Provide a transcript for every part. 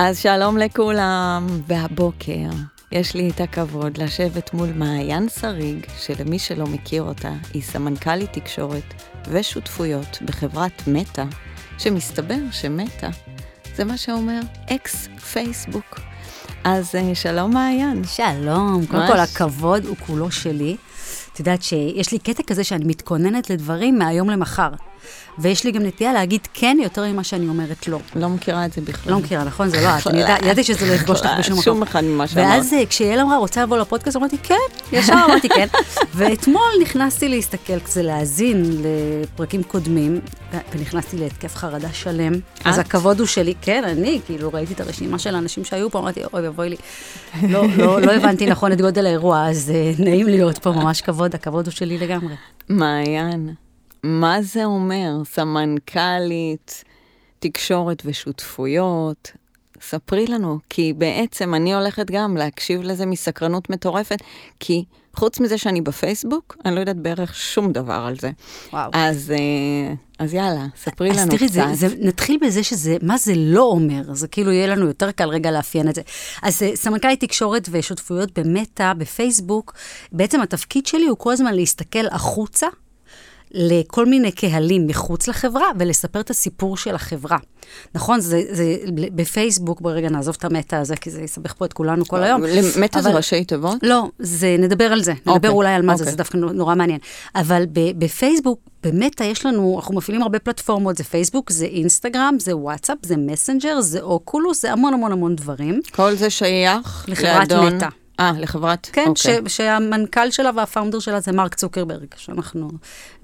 אז שלום לכולם, והבוקר יש לי את הכבוד לשבת מול מעיין שריג, שלמי שלא מכיר אותה, היא סמנכ"לית תקשורת ושותפויות בחברת מטא, שמסתבר שמטא זה מה שאומר אקס פייסבוק. אז אה, שלום מעיין. שלום, קודם כל הכבוד הוא כולו שלי. את יודעת שיש לי קטע כזה שאני מתכוננת לדברים מהיום למחר. ויש לי גם נטייה להגיד כן יותר ממה שאני אומרת לא. לא מכירה את זה בכלל. לא מכירה, נכון? זה לא את. אני ידעתי שזה לא יפגוש אותך בשום מקום. שום אחד ממה שאמרת. ואז אה, כשיעל אמרה, רוצה לבוא לפודקאסט, אמרתי כן, ישר אמרתי כן. ואתמול נכנסתי להסתכל, כזה להאזין לפרקים קודמים, ונכנסתי להתקף חרדה שלם. אז הכבוד הוא שלי, כן, אני, כאילו, ראיתי את הרשימה של האנשים שהיו פה, אמרתי, אוי אבוי לי. לא, לא, לא הבנתי נכון את גודל האירוע, אז אה, נעים להיות פה, ממש כבוד, הכבוד הוא שלי לגמרי. מעיין. מה זה אומר? סמנכ"לית, תקשורת ושותפויות. ספרי לנו, כי בעצם אני הולכת גם להקשיב לזה מסקרנות מטורפת, כי חוץ מזה שאני בפייסבוק, אני לא יודעת בערך שום דבר על זה. וואו. אז, אה, אז יאללה, ספרי אז לנו תראי, קצת. זה, זה, נתחיל בזה שזה, מה זה לא אומר, זה כאילו יהיה לנו יותר קל רגע לאפיין את זה. אז אה, סמנכ"לית תקשורת ושותפויות במטא, בפייסבוק, בעצם התפקיד שלי הוא כל הזמן להסתכל החוצה. לכל מיני קהלים מחוץ לחברה ולספר את הסיפור של החברה. נכון, זה, זה בפייסבוק, בואי רגע נעזוב את המטה הזה, כי זה יסבך פה את כולנו כל היום. מטה זה ראשי תיבות? לא, זה, נדבר על זה, נדבר אוקיי, אולי על מה זה, אוקיי. זה דווקא נורא מעניין. אבל בפייסבוק, במטה יש לנו, אנחנו מפעילים הרבה פלטפורמות, זה פייסבוק, זה אינסטגרם, זה וואטסאפ, זה מסנג'ר, זה אוקולוס, זה המון המון המון דברים. כל זה שייך לחברת לאדון... מטא. אה, לחברת... כן, אוקיי. ש- שהמנכ"ל שלה והפאונדר שלה זה מרק צוקרברג, שאנחנו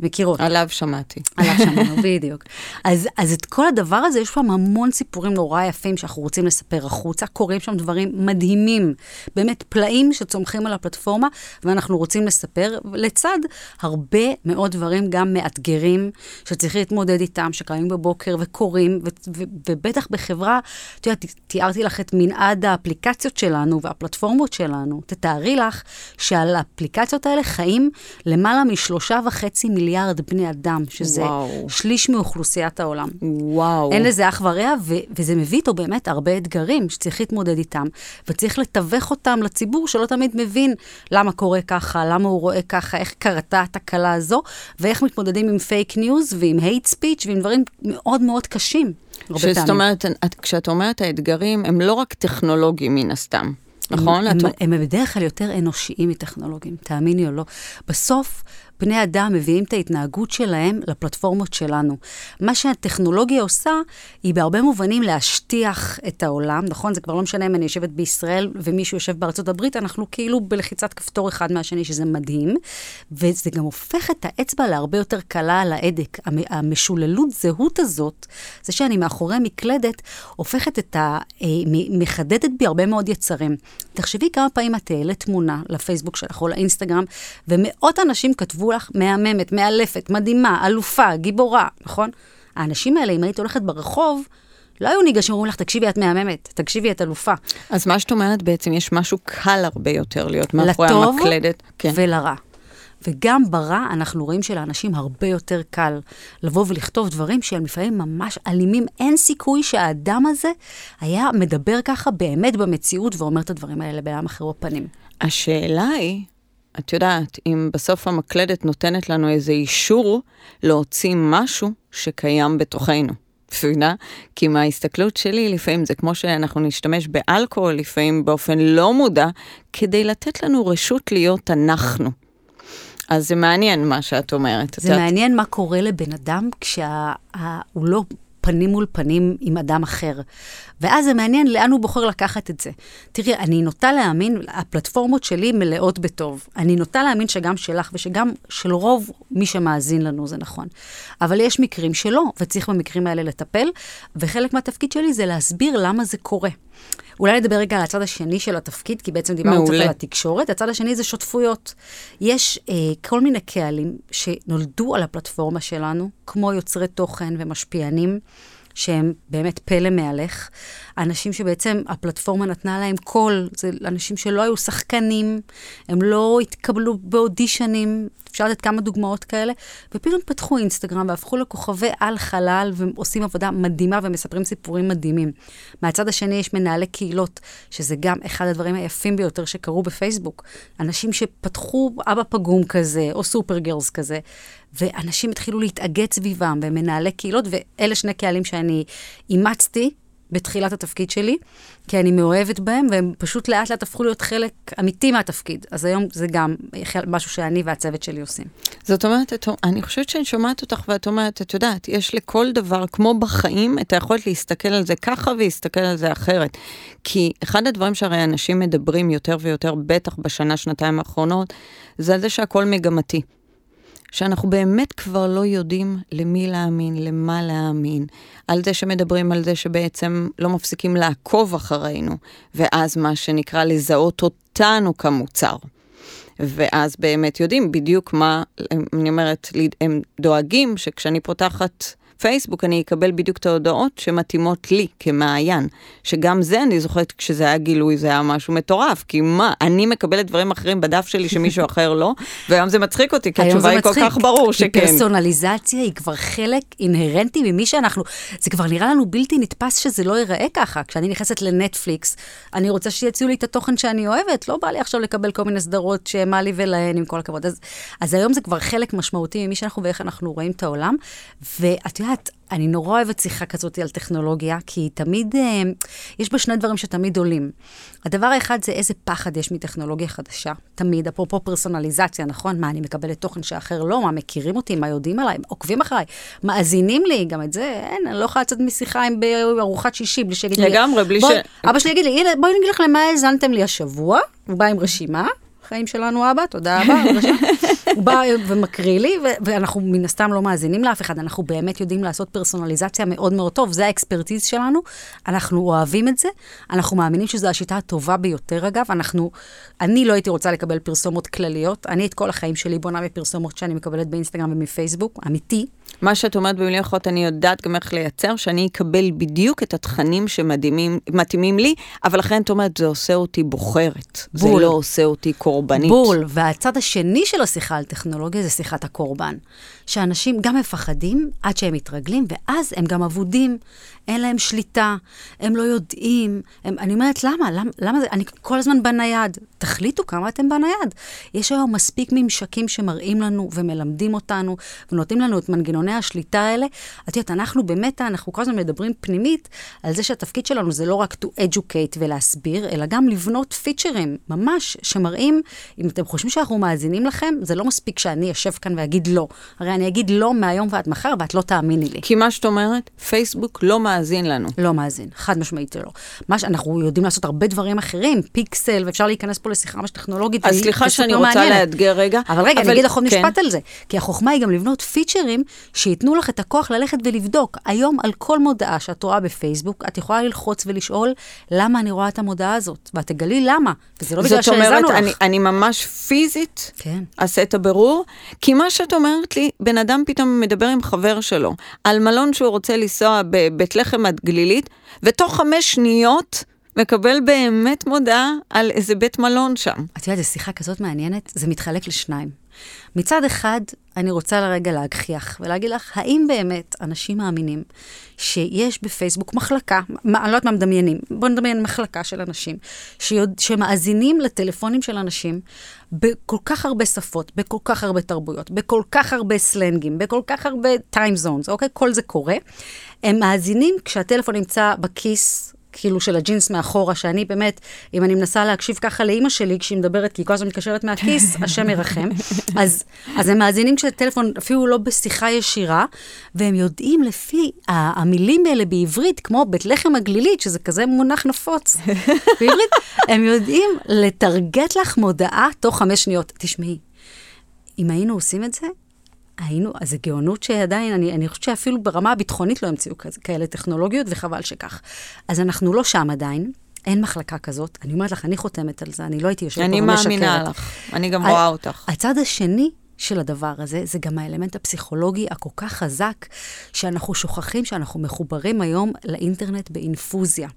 מכירות. עליו שמעתי. עליו שמענו, בדיוק. אז, אז את כל הדבר הזה, יש שם המון סיפורים נורא יפים שאנחנו רוצים לספר החוצה. קורים שם דברים מדהימים, באמת פלאים שצומחים על הפלטפורמה, ואנחנו רוצים לספר, לצד הרבה מאוד דברים גם מאתגרים, שצריך להתמודד איתם, שקיימים בבוקר וקורים, ו- ו- ובטח בחברה, את יודעת, תיארתי לך את מנעד האפליקציות שלנו והפלטפורמות שלנו. תתארי לך שעל האפליקציות האלה חיים למעלה משלושה וחצי מיליארד בני אדם, שזה וואו. שליש מאוכלוסיית העולם. וואו. אין לזה אח ורע, ו- וזה מביא איתו באמת הרבה אתגרים שצריך להתמודד איתם, וצריך לתווך אותם לציבור שלא תמיד מבין למה קורה ככה, למה הוא רואה ככה, איך קרתה התקלה הזו, ואיך מתמודדים עם פייק ניוז ועם hate speech ועם דברים מאוד מאוד קשים. שזאת. אומרת, את- כשאת אומרת האתגרים, הם לא רק טכנולוגיים מן הסתם, נכון? הם, הם, הם בדרך כלל יותר אנושיים מטכנולוגיים, תאמיני או לא. בסוף, בני אדם מביאים את ההתנהגות שלהם לפלטפורמות שלנו. מה שהטכנולוגיה עושה, היא בהרבה מובנים להשטיח את העולם, נכון? זה כבר לא משנה אם אני יושבת בישראל ומישהו יושב בארצות הברית, אנחנו כאילו בלחיצת כפתור אחד מהשני, שזה מדהים. וזה גם הופך את האצבע להרבה יותר קלה על ההדק. המ- המשוללות זהות הזאת, זה שאני מאחורי מקלדת, הופכת את ה... אה, מחדדת בי הרבה מאוד יצרים. תחשבי כמה פעמים את העלית תמונה לפייסבוק שלך או לאינסטגרם, ומאות אנשים כתבו לך מהממת, מאלפת, מדהימה, אלופה, גיבורה, נכון? האנשים האלה, אם היית הולכת ברחוב, לא היו ניגשים ואומרים לך, תקשיבי, את מהממת, תקשיבי, את אלופה. אז מה שאת אומרת בעצם, יש משהו קל הרבה יותר להיות מאחורי לטוב המקלדת. כן. ולרע. וגם ברע, אנחנו רואים שלאנשים הרבה יותר קל לבוא ולכתוב דברים שהם לפעמים ממש אלימים. אין סיכוי שהאדם הזה היה מדבר ככה באמת במציאות ואומר את הדברים האלה לבן אחר בפנים. השאלה היא, את יודעת, אם בסוף המקלדת נותנת לנו איזה אישור להוציא משהו שקיים בתוכנו. מבינה? כי מההסתכלות שלי, לפעמים זה כמו שאנחנו נשתמש באלכוהול, לפעמים באופן לא מודע, כדי לתת לנו רשות להיות אנחנו. אז זה מעניין מה שאת אומרת. זה מעניין מה קורה לבן אדם כשהוא לא פנים מול פנים עם אדם אחר. ואז זה מעניין לאן הוא בוחר לקחת את זה. תראי, אני נוטה להאמין, הפלטפורמות שלי מלאות בטוב. אני נוטה להאמין שגם שלך ושגם של רוב מי שמאזין לנו זה נכון. אבל יש מקרים שלא, וצריך במקרים האלה לטפל, וחלק מהתפקיד שלי זה להסביר למה זה קורה. אולי נדבר רגע על הצד השני של התפקיד, כי בעצם דיברנו קצת. על התקשורת. הצד השני זה שותפויות. יש אה, כל מיני קהלים שנולדו על הפלטפורמה שלנו, כמו יוצרי תוכן ומשפיענים, שהם באמת פלא מהלך. אנשים שבעצם הפלטפורמה נתנה להם קול, זה אנשים שלא היו שחקנים, הם לא התקבלו באודישנים, אפשר לתת כמה דוגמאות כאלה, ופתאום פתחו אינסטגרם והפכו לכוכבי על חלל ועושים עבודה מדהימה ומספרים סיפורים מדהימים. מהצד השני יש מנהלי קהילות, שזה גם אחד הדברים היפים ביותר שקרו בפייסבוק. אנשים שפתחו אבא פגום כזה, או סופר גרס כזה, ואנשים התחילו להתאגד סביבם, ומנהלי קהילות, ואלה שני קהלים שאני אימצתי בתחילת התפקיד שלי, כי אני מאוהבת בהם, והם פשוט לאט לאט הפכו להיות חלק אמיתי מהתפקיד. אז היום זה גם משהו שאני והצוות שלי עושים. זאת אומרת, את, אני חושבת שאני שומעת אותך ואת אומרת, את יודעת, יש לכל דבר, כמו בחיים, את היכולת להסתכל על זה ככה ולהסתכל על זה אחרת. כי אחד הדברים שהרי אנשים מדברים יותר ויותר, בטח בשנה, שנתיים האחרונות, זה על זה שהכל מגמתי. שאנחנו באמת כבר לא יודעים למי להאמין, למה להאמין, על זה שמדברים על זה שבעצם לא מפסיקים לעקוב אחרינו, ואז מה שנקרא לזהות אותנו כמוצר. ואז באמת יודעים בדיוק מה, אני אומרת, הם דואגים שכשאני פותחת פייסבוק אני אקבל בדיוק את ההודעות שמתאימות לי כמעיין. שגם זה, אני זוכרת, כשזה היה גילוי, זה היה משהו מטורף. כי מה, אני מקבלת דברים אחרים בדף שלי שמישהו אחר לא, והיום זה מצחיק אותי, כי התשובה היא כל כך ברור שכן. פרסונליזציה היא כבר חלק אינהרנטי ממי שאנחנו, זה כבר נראה לנו בלתי נתפס שזה לא ייראה ככה. כשאני נכנסת לנטפליקס, אני רוצה שיציעו לי את התוכן שאני אוהבת, לא בא לי עכשיו לקבל כל מיני סדרות שמה לי ולהן, עם כל הכבוד. אז, אז היום זה כבר חלק משמעותי ממי שאנחנו ואיך אנחנו רואים את העולם. ואת יודעת, אני נורא אוהבת שיחה כזאת על טכנולוגיה, כי תמיד, אה, יש בה שני דברים שתמיד עולים. הדבר האחד זה איזה פחד יש מטכנולוגיה חדשה. תמיד, אפרופו פרסונליזציה, נכון? מה, אני מקבלת תוכן שאחר לא? מה, מכירים אותי? מה, יודעים עליי? עוקבים אחריי? מאזינים לי? גם את זה, אין, אני לא יכולה לצאת משיחה עם בארוחת שישי בלי שיגיד לי... לגמרי, בלי ש... אבא שלי יגיד לי, הנה, בואי נגיד לך למה האזנתם לי השבוע. הוא בא עם רשימה, חיים שלנו אבא, תודה רבה. הוא בא ומקריא לי, ואנחנו מן הסתם לא מאזינים לאף אחד, אנחנו באמת יודעים לעשות פרסונליזציה מאוד מאוד טוב, זה האקספרטיז שלנו, אנחנו אוהבים את זה, אנחנו מאמינים שזו השיטה הטובה ביותר אגב, אנחנו, אני לא הייתי רוצה לקבל פרסומות כלליות, אני את כל החיים שלי בונה מפרסומות שאני מקבלת באינסטגרם ומפייסבוק, אמיתי. מה שאת אומרת במילים אחרות, אני יודעת גם איך לייצר, שאני אקבל בדיוק את התכנים שמתאימים לי, אבל לכן את אומרת, זה עושה אותי בוחרת. בול. זה לא עושה אותי קורבנית. בול. והצד השני של השיחה על טכנולוגיה זה שיחת הקורבן. שאנשים גם מפחדים עד שהם מתרגלים, ואז הם גם אבודים, אין להם שליטה, הם לא יודעים. הם, אני אומרת, למה? למה? למה זה? אני כל הזמן בנייד. תחליטו כמה אתם בנייד. יש היום מספיק ממשקים שמראים לנו ומלמדים אותנו, ונותנים לנו את מנגנוני השליטה האלה. את יודעת, אנחנו במטא, אנחנו כל הזמן מדברים פנימית על זה שהתפקיד שלנו זה לא רק to educate ולהסביר, אלא גם לבנות פיצ'רים, ממש, שמראים, אם אתם חושבים שאנחנו מאזינים לכם, זה לא מספיק שאני אשב כאן ואגיד לא. הרי אני אגיד לא מהיום ועד מחר, ואת לא תאמיני לי. כי מה שאת אומרת, פייסבוק לא מאזין לנו. לא מאזין, חד משמעית לא. מה שאנחנו יודעים לעשות הרבה דברים אחרים, פיקסל, ואפשר להיכנס פה לשיחה ממש טכנולוגית. אז סליחה שאני רוצה מעניינת. לאתגר רגע. אבל רגע, אבל, אני אגיד לך עוד כן. משפט על זה. כי החוכמה היא גם לבנות פיצ'רים שייתנו לך את הכוח ללכת ולבדוק. היום על כל מודעה שאת רואה בפייסבוק, את יכולה ללחוץ ולשאול, למה אני רואה את המודעה הזאת? ואת תגלי למה. וזה לא בגלל שהאזנו לך. אומרת, אני ממש פיזית כן. אעשה את הבירור, כי מה שאת אומרת לי, בן אדם פתאום מדבר עם חבר שלו על מלון שהוא רוצה לנסוע בבית לחם עד גלילית, ותוך חמש שניות מקבל באמת מודעה על איזה בית מלון שם. את יודעת, זו שיחה כזאת מעניינת, זה מתחלק לשניים. מצד אחד, אני רוצה לרגע להגחיח ולהגיד לך, האם באמת אנשים מאמינים שיש בפייסבוק מחלקה, מה, אני לא יודעת מה מדמיינים, בואו נדמיין מחלקה של אנשים, שיוד, שמאזינים לטלפונים של אנשים בכל כך הרבה שפות, בכל כך הרבה תרבויות, בכל כך הרבה סלנגים, בכל כך הרבה time zones, אוקיי? כל זה קורה. הם מאזינים כשהטלפון נמצא בכיס כאילו של הג'ינס מאחורה, שאני באמת, אם אני מנסה להקשיב ככה לאימא שלי כשהיא מדברת, כי היא כל הזמן מתקשרת מהכיס, השם ירחם. אז, אז הם מאזינים כשהטלפון אפילו לא בשיחה ישירה, והם יודעים לפי המילים האלה בעברית, כמו בית לחם הגלילית, שזה כזה מונח נפוץ בעברית, הם יודעים לטרגט לך מודעה תוך חמש שניות. תשמעי, אם היינו עושים את זה, היינו, אז זה גאונות שעדיין, אני, אני חושבת שאפילו ברמה הביטחונית לא המציאו כאלה טכנולוגיות, וחבל שכך. אז אנחנו לא שם עדיין. אין מחלקה כזאת. אני אומרת לך, אני חותמת על זה, אני לא הייתי יושבת פה ומשקרת. אני מאמינה לך, אני גם רואה אותך. הצד השני של הדבר הזה, זה גם האלמנט הפסיכולוגי הכל כך חזק, שאנחנו שוכחים שאנחנו מחוברים היום לאינטרנט באינפוזיה.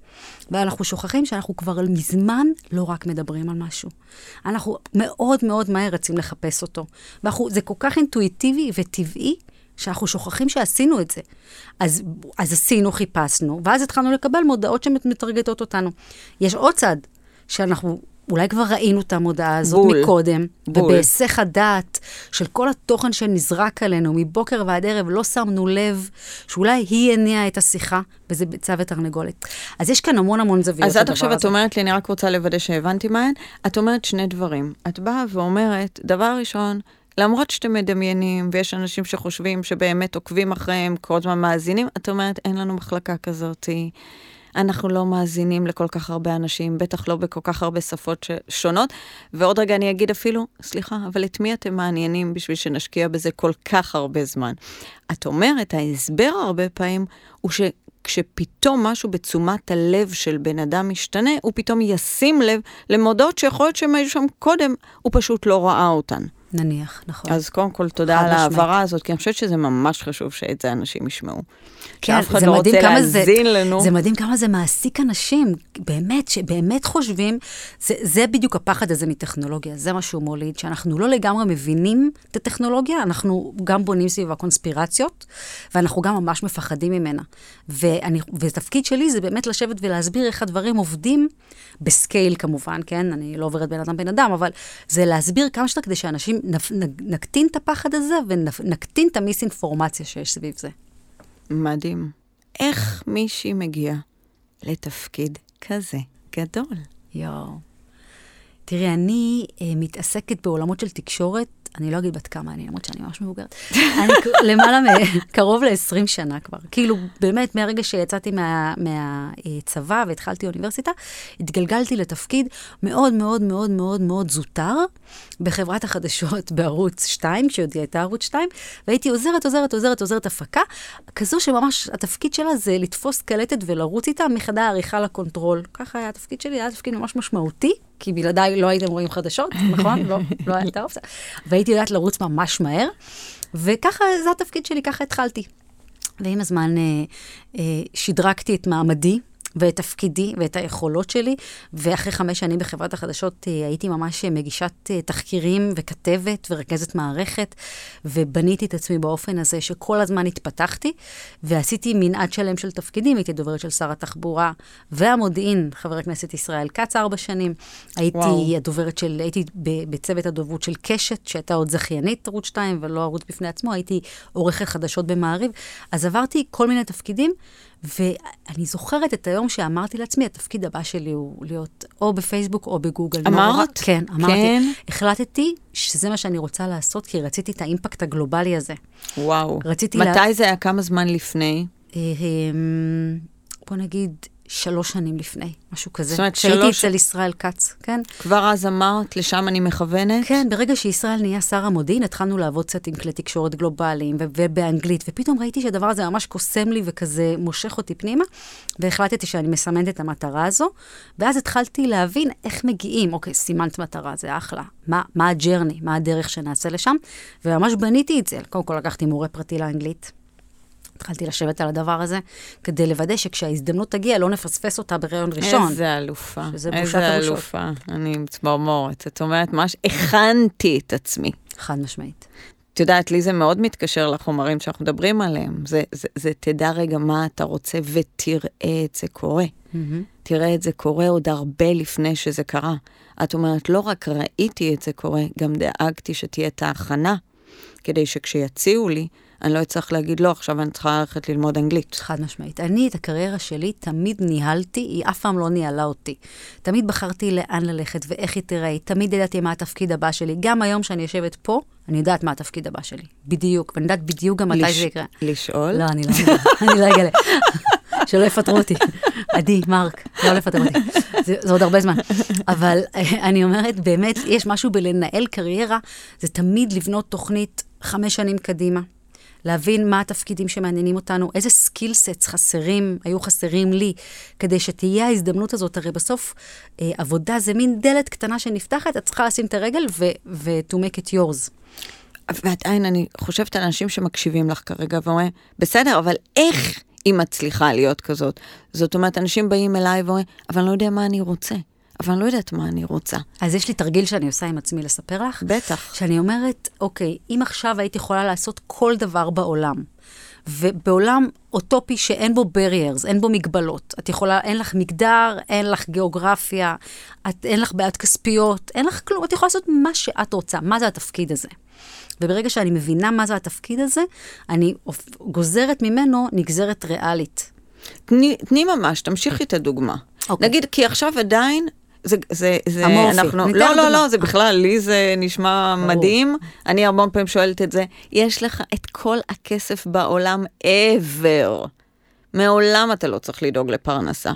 ואנחנו שוכחים שאנחנו כבר מזמן לא רק מדברים על משהו. אנחנו מאוד מאוד מהר רצים לחפש אותו. וזה כל כך אינטואיטיבי וטבעי, שאנחנו שוכחים שעשינו את זה. אז, אז עשינו, חיפשנו, ואז התחלנו לקבל מודעות שמטרגטות אותנו. יש עוד צד, שאנחנו אולי כבר ראינו את המודעה הזאת בול, מקודם, בול. ובהיסח הדעת של כל התוכן שנזרק עלינו מבוקר ועד ערב, לא שמנו לב שאולי היא הניעה את השיחה, וזה ביצה ותרנגולת. אז יש כאן המון המון זוויות אז עד עכשיו את אומרת לי, אני רק רוצה לוודא שהבנתי מהן, את אומרת שני דברים. את באה ואומרת, דבר ראשון, למרות שאתם מדמיינים, ויש אנשים שחושבים שבאמת עוקבים אחריהם, כל הזמן מאזינים, את אומרת, אין לנו מחלקה כזאת. אנחנו לא מאזינים לכל כך הרבה אנשים, בטח לא בכל כך הרבה שפות שונות. ועוד רגע אני אגיד אפילו, סליחה, אבל את מי אתם מעניינים בשביל שנשקיע בזה כל כך הרבה זמן? את אומרת, ההסבר הרבה פעמים הוא ש... כשפתאום משהו בתשומת הלב של בן אדם משתנה, הוא פתאום ישים לב למודעות שיכול להיות שהם היו שם קודם, הוא פשוט לא ראה אותן. נניח, נכון. אז קודם כל, תודה על ההעברה הזאת, כי אני חושבת שזה ממש חשוב שאת זה אנשים ישמעו. כן, אחד לא רוצה להאזין זה, לנו. זה מדהים כמה זה מעסיק אנשים, באמת, שבאמת חושבים, זה, זה בדיוק הפחד הזה מטכנולוגיה, זה מה שהוא מוליד, שאנחנו לא לגמרי מבינים את הטכנולוגיה, אנחנו גם בונים סביבה קונספירציות, ואנחנו גם ממש מפחדים ממנה. ואני, והתפקיד שלי זה באמת לשבת ולהסביר איך הדברים עובדים, בסקייל כמובן, כן? אני לא עוברת בן אדם בן אדם, אבל זה להסביר כמה שיותר כדי שאנשים נקטין את הפחד הזה ונקטין את המיסאינפורמציה שיש סביב זה. מדהים. איך מישהי מגיעה לתפקיד כזה גדול? יואו. תראי, אני אה, מתעסקת בעולמות של תקשורת אני לא אגיד בת כמה אני, למרות שאני ממש מבוגרת. אני למעלה, קרוב ל-20 שנה כבר. כאילו, באמת, מהרגע שיצאתי מהצבא מה, והתחלתי אוניברסיטה, התגלגלתי לתפקיד מאוד מאוד מאוד מאוד מאוד זוטר בחברת החדשות בערוץ 2, כשעוד היא הייתה ערוץ 2, והייתי עוזרת, עוזרת, עוזרת, עוזרת הפקה, כזו שממש התפקיד שלה זה לתפוס קלטת ולרוץ איתה מחדר העריכה לקונטרול. ככה היה התפקיד שלי, היה תפקיד ממש משמעותי. כי בלעדיי לא הייתם רואים חדשות, נכון? לא, לא הייתה אופציה. והייתי יודעת לרוץ ממש מהר, וככה, זה התפקיד שלי, ככה התחלתי. ועם הזמן אה, אה, שדרגתי את מעמדי ואת תפקידי ואת היכולות שלי, ואחרי חמש שנים בחברת החדשות אה, הייתי ממש אה, מגישת אה, תחקירים וכתבת ורכזת מערכת, ובניתי את עצמי באופן הזה שכל הזמן התפתחתי, ועשיתי מנעד שלם של תפקידים, הייתי דוברת של שר התחבורה והמודיעין, חבר הכנסת ישראל כץ, ארבע שנים. הייתי וואו. הדוברת של, הייתי בצוות הדוברות של קשת, שהייתה עוד זכיינית ערוץ 2 ולא ערוץ בפני עצמו, הייתי עורכת חדשות במעריב. אז עברתי כל מיני תפקידים. ואני זוכרת את היום שאמרתי לעצמי, התפקיד הבא שלי הוא להיות או בפייסבוק או בגוגל. אמרת? נורא, כן, אמרתי. כן? החלטתי שזה מה שאני רוצה לעשות, כי רציתי את האימפקט הגלובלי הזה. וואו. רציתי... מתי לה... זה היה? כמה זמן לפני? אה, בוא נגיד, שלוש שנים לפני, משהו כזה. זאת אומרת, שלוש... שהייתי אצל ישראל כץ, כן? כבר אז אמרת, לשם אני מכוונת? כן, ברגע שישראל נהיה שר המודיעין, התחלנו לעבוד קצת עם כלי תקשורת גלובליים ובאנגלית, ופתאום ראיתי שהדבר הזה ממש קוסם לי וכזה מושך אותי פנימה, והחלטתי שאני מסמנת את המטרה הזו, ואז התחלתי להבין איך מגיעים. אוקיי, סימנת מטרה, זה אחלה. מה, מה הג'רני, מה הדרך שנעשה לשם, וממש בניתי את זה. קודם כל לקחתי מורה פרטי לאנגלית. התחלתי לשבת על הדבר הזה, כדי לוודא שכשההזדמנות תגיע, לא נפספס אותה בריאיון ראשון. איזה אלופה. שזה בושת איזה אלופה. אני צמרמורת. זאת אומרת, ממש הכנתי את עצמי. חד משמעית. את יודעת, לי זה מאוד מתקשר לחומרים שאנחנו מדברים עליהם. זה, זה, זה תדע רגע מה אתה רוצה ותראה את זה קורה. Mm-hmm. תראה את זה קורה עוד הרבה לפני שזה קרה. את אומרת, לא רק ראיתי את זה קורה, גם דאגתי שתהיה את ההכנה, כדי שכשיציעו לי, אני לא אצטרך להגיד, לא, עכשיו אני צריכה ללכת ללמוד אנגלית. חד משמעית. אני את הקריירה שלי תמיד ניהלתי, היא אף פעם לא ניהלה אותי. תמיד בחרתי לאן ללכת ואיך היא תראה, תמיד ידעתי מה התפקיד הבא שלי. גם היום שאני יושבת פה, אני יודעת מה התפקיד הבא שלי. בדיוק, ואני יודעת בדיוק גם מתי לש... זה יקרה. לשאול? לא, אני לא, אני לא אגלה. שלא יפטרו אותי. עדי, מרק, לא לפטר אותי. זה, זה עוד הרבה זמן. אבל אני אומרת, באמת, יש משהו בלנהל קריירה, זה תמיד לבנות תוכנית חמש שנים קדימה. להבין מה התפקידים שמעניינים אותנו, איזה skill sets חסרים, היו חסרים לי, כדי שתהיה ההזדמנות הזאת. הרי בסוף אה, עבודה זה מין דלת קטנה שנפתחת, את צריכה לשים את הרגל ו- ו- to make it yours. ועדיין אני חושבת על אנשים שמקשיבים לך כרגע ואומרים, בסדר, אבל איך היא מצליחה להיות כזאת? זאת אומרת, אנשים באים אליי ואומרים, אבל אני לא יודע מה אני רוצה. אבל אני לא יודעת מה אני רוצה. אז יש לי תרגיל שאני עושה עם עצמי לספר לך. בטח. שאני אומרת, אוקיי, אם עכשיו היית יכולה לעשות כל דבר בעולם, ובעולם אוטופי שאין בו barriers, אין בו מגבלות. את יכולה, אין לך מגדר, אין לך גיאוגרפיה, את, אין לך בעיות כספיות, אין לך כלום, את יכולה לעשות מה שאת רוצה. מה זה התפקיד הזה? וברגע שאני מבינה מה זה התפקיד הזה, אני גוזרת ממנו נגזרת ריאלית. תני, תני ממש, תמשיכי את הדוגמה. אוקיי. נגיד, כי עכשיו עדיין זה, זה, זה, אמורפי. אנחנו, לא, לא, לא, זה בכלל, לי זה נשמע ברור. מדהים. אני המון פעמים שואלת את זה, יש לך את כל הכסף בעולם ever. מעולם אתה לא צריך לדאוג לפרנסה.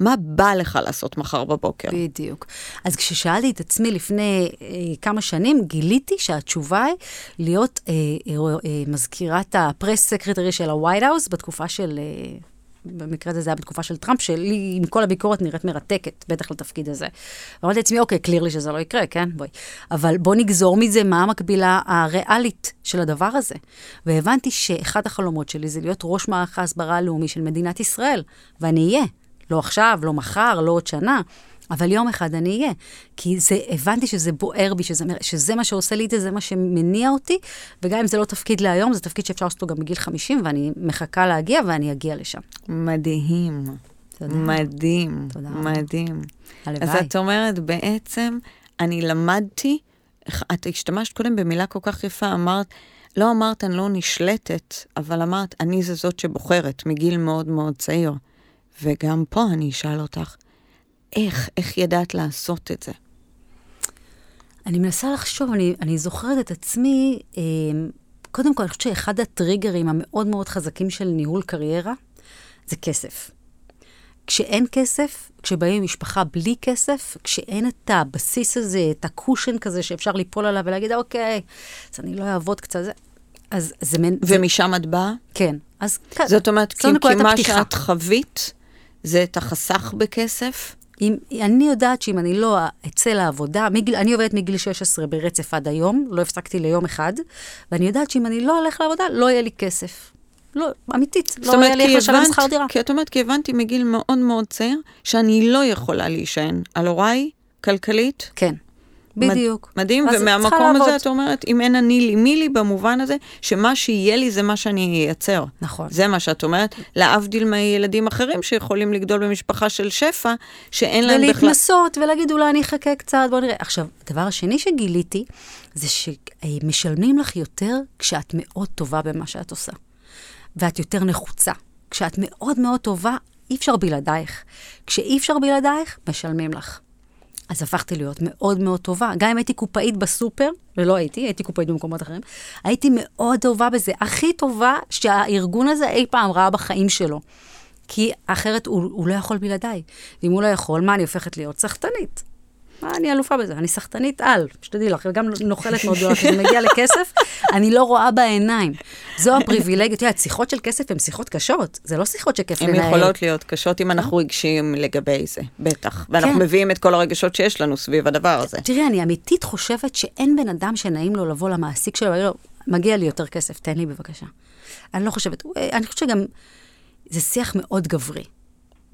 מה בא לך לעשות מחר בבוקר? בדיוק. אז כששאלתי את עצמי לפני אה, כמה שנים, גיליתי שהתשובה היא להיות אה, אה, אה, מזכירת הפרס סקרטרי של ה-white house בתקופה של... אה, במקרה הזה זה היה בתקופה של טראמפ, שלי עם כל הביקורת נראית מרתקת, בטח לתפקיד הזה. ואמרתי לעצמי, אוקיי, קליר לי שזה לא יקרה, כן? בואי. אבל בוא נגזור מזה מה המקבילה הריאלית של הדבר הזה. והבנתי שאחד החלומות שלי זה להיות ראש מערך ההסברה הלאומי של מדינת ישראל, ואני אהיה. לא עכשיו, לא מחר, לא עוד שנה. אבל יום אחד אני אהיה. כי זה, הבנתי שזה בוער בי, שזה, שזה מה שעושה לי את זה, זה מה שמניע אותי, וגם אם זה לא תפקיד להיום, זה תפקיד שאפשר לעשות אותו גם בגיל 50, ואני מחכה להגיע, ואני אגיע לשם. מדהים. תודה. מדהים. תודה. מדהים. הלוואי. אז את אומרת, בעצם, אני למדתי, את השתמשת קודם במילה כל כך יפה, אמרת, לא אמרת אני לא נשלטת, אבל אמרת, אני זה זאת שבוחרת מגיל מאוד מאוד צעיר. וגם פה אני אשאל אותך, איך, איך ידעת לעשות את זה? אני מנסה לחשוב, אני, אני זוכרת את עצמי, אה, קודם כל, אני חושבת שאחד הטריגרים המאוד מאוד חזקים של ניהול קריירה, זה כסף. כשאין כסף, כשבאים משפחה בלי כסף, כשאין את הבסיס הזה, את הקושן כזה שאפשר ליפול עליו ולהגיד, אוקיי, אז אני לא אעבוד קצת, זה... אז זה מין... ומשם. את באה? כן. אז זאת אומרת, כי, כי מה שאת חווית, זה את החסך בכסף? אם, אני יודעת שאם אני לא אצא לעבודה, מגיל, אני עובדת מגיל 16 ברצף עד היום, לא הפסקתי ליום אחד, ואני יודעת שאם אני לא אלך לעבודה, לא יהיה לי כסף. לא, אמיתית, לא יהיה לי איך לשלם שכר דירה. כי את אומרת, כי הבנתי מגיל מאוד מאוד צעיר, שאני לא יכולה להישען על הוריי, כלכלית. כן. בדיוק. מדהים, ומהמקום הזה את אומרת, אם אין אני לי, מי לי במובן הזה, שמה שיהיה לי זה מה שאני אייצר. נכון. זה מה שאת אומרת, להבדיל מילדים אחרים שיכולים לגדול במשפחה של שפע, שאין להם בכלל... ולהתנסות ולהגיד, אולי אני אחכה קצת, בוא נראה. עכשיו, הדבר השני שגיליתי, זה שמשלמים לך יותר כשאת מאוד טובה במה שאת עושה. ואת יותר נחוצה. כשאת מאוד מאוד טובה, אי אפשר בלעדייך. כשאי אפשר בלעדייך, משלמים לך. אז הפכתי להיות מאוד מאוד טובה. גם אם הייתי קופאית בסופר, ולא הייתי, הייתי קופאית במקומות אחרים, הייתי מאוד טובה בזה. הכי טובה שהארגון הזה אי פעם ראה בחיים שלו. כי אחרת הוא, הוא לא יכול בלעדיי. ואם הוא לא יכול, מה אני הופכת להיות? סחטנית. מה, אני אלופה בזה, אני סחטנית על, שתדעי לך, וגם נוכלת מאוד גדולה, כשזה מגיע לכסף, אני לא רואה בעיניים. זו הפריבילגיה, את יודעת, שיחות של כסף הן שיחות קשות, זה לא שיחות שכיף לנהל. הן יכולות להיות קשות אם אנחנו רגשיים לגבי זה, בטח. ואנחנו כן. מביאים את כל הרגשות שיש לנו סביב הדבר הזה. תראי, אני אמיתית חושבת שאין בן אדם שנעים לו לבוא למעסיק שלו, לו, מגיע לי יותר כסף, תן לי בבקשה. אני לא חושבת, אני חושבת שגם, זה שיח מאוד גברי.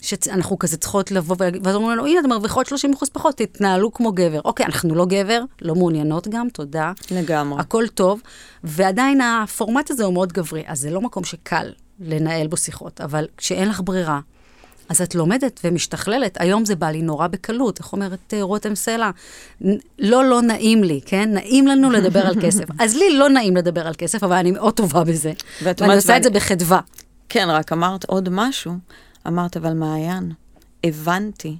שאנחנו כזה צריכות לבוא ואז אומרים לנו, הנה, אתם מרוויחות 30 אחוז פחות, תתנהלו כמו גבר. אוקיי, אנחנו לא גבר, לא מעוניינות גם, תודה. לגמרי. הכל טוב, ועדיין הפורמט הזה הוא מאוד גברי, אז זה לא מקום שקל לנהל בו שיחות, אבל כשאין לך ברירה, אז את לומדת ומשתכללת. היום זה בא לי נורא בקלות, איך אומרת אה, רותם סלע? לא, לא נעים לי, כן? נעים לנו לדבר על כסף. אז לי לא נעים לדבר על כסף, אבל אני מאוד טובה בזה. ואני עושה את זה בחדווה. כן, רק אמרת עוד משהו. אמרת, אבל מעיין, הבנתי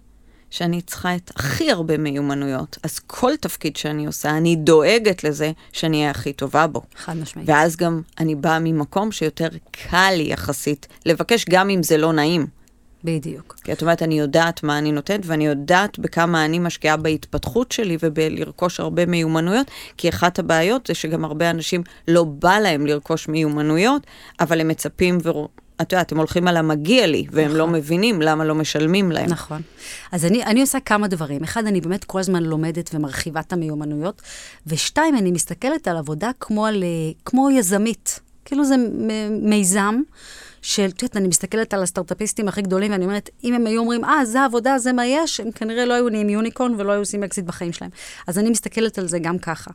שאני צריכה את הכי הרבה מיומנויות, אז כל תפקיד שאני עושה, אני דואגת לזה שאני אהיה הכי טובה בו. חד משמעית. ואז גם אני באה ממקום שיותר קל לי יחסית לבקש, גם אם זה לא נעים. בדיוק. כי את אומרת, אני יודעת מה אני נותנת, ואני יודעת בכמה אני משקיעה בהתפתחות שלי ובלרכוש הרבה מיומנויות, כי אחת הבעיות זה שגם הרבה אנשים לא בא להם לרכוש מיומנויות, אבל הם מצפים את יודעת, הם הולכים על המגיע לי, והם נכון. לא מבינים למה לא משלמים להם. נכון. אז אני, אני עושה כמה דברים. אחד, אני באמת כל הזמן לומדת ומרחיבה את המיומנויות, ושתיים, אני מסתכלת על עבודה כמו, על, אה, כמו יזמית. כאילו זה מיזם. של, את יודעת, אני מסתכלת על הסטארט-אפיסטים הכי גדולים, ואני אומרת, אם הם היו אומרים, אה, זה העבודה, זה מה יש, הם כנראה לא היו נהיים unicorn ולא היו עושים אקזיט בחיים שלהם. אז אני מסתכלת על זה גם ככה.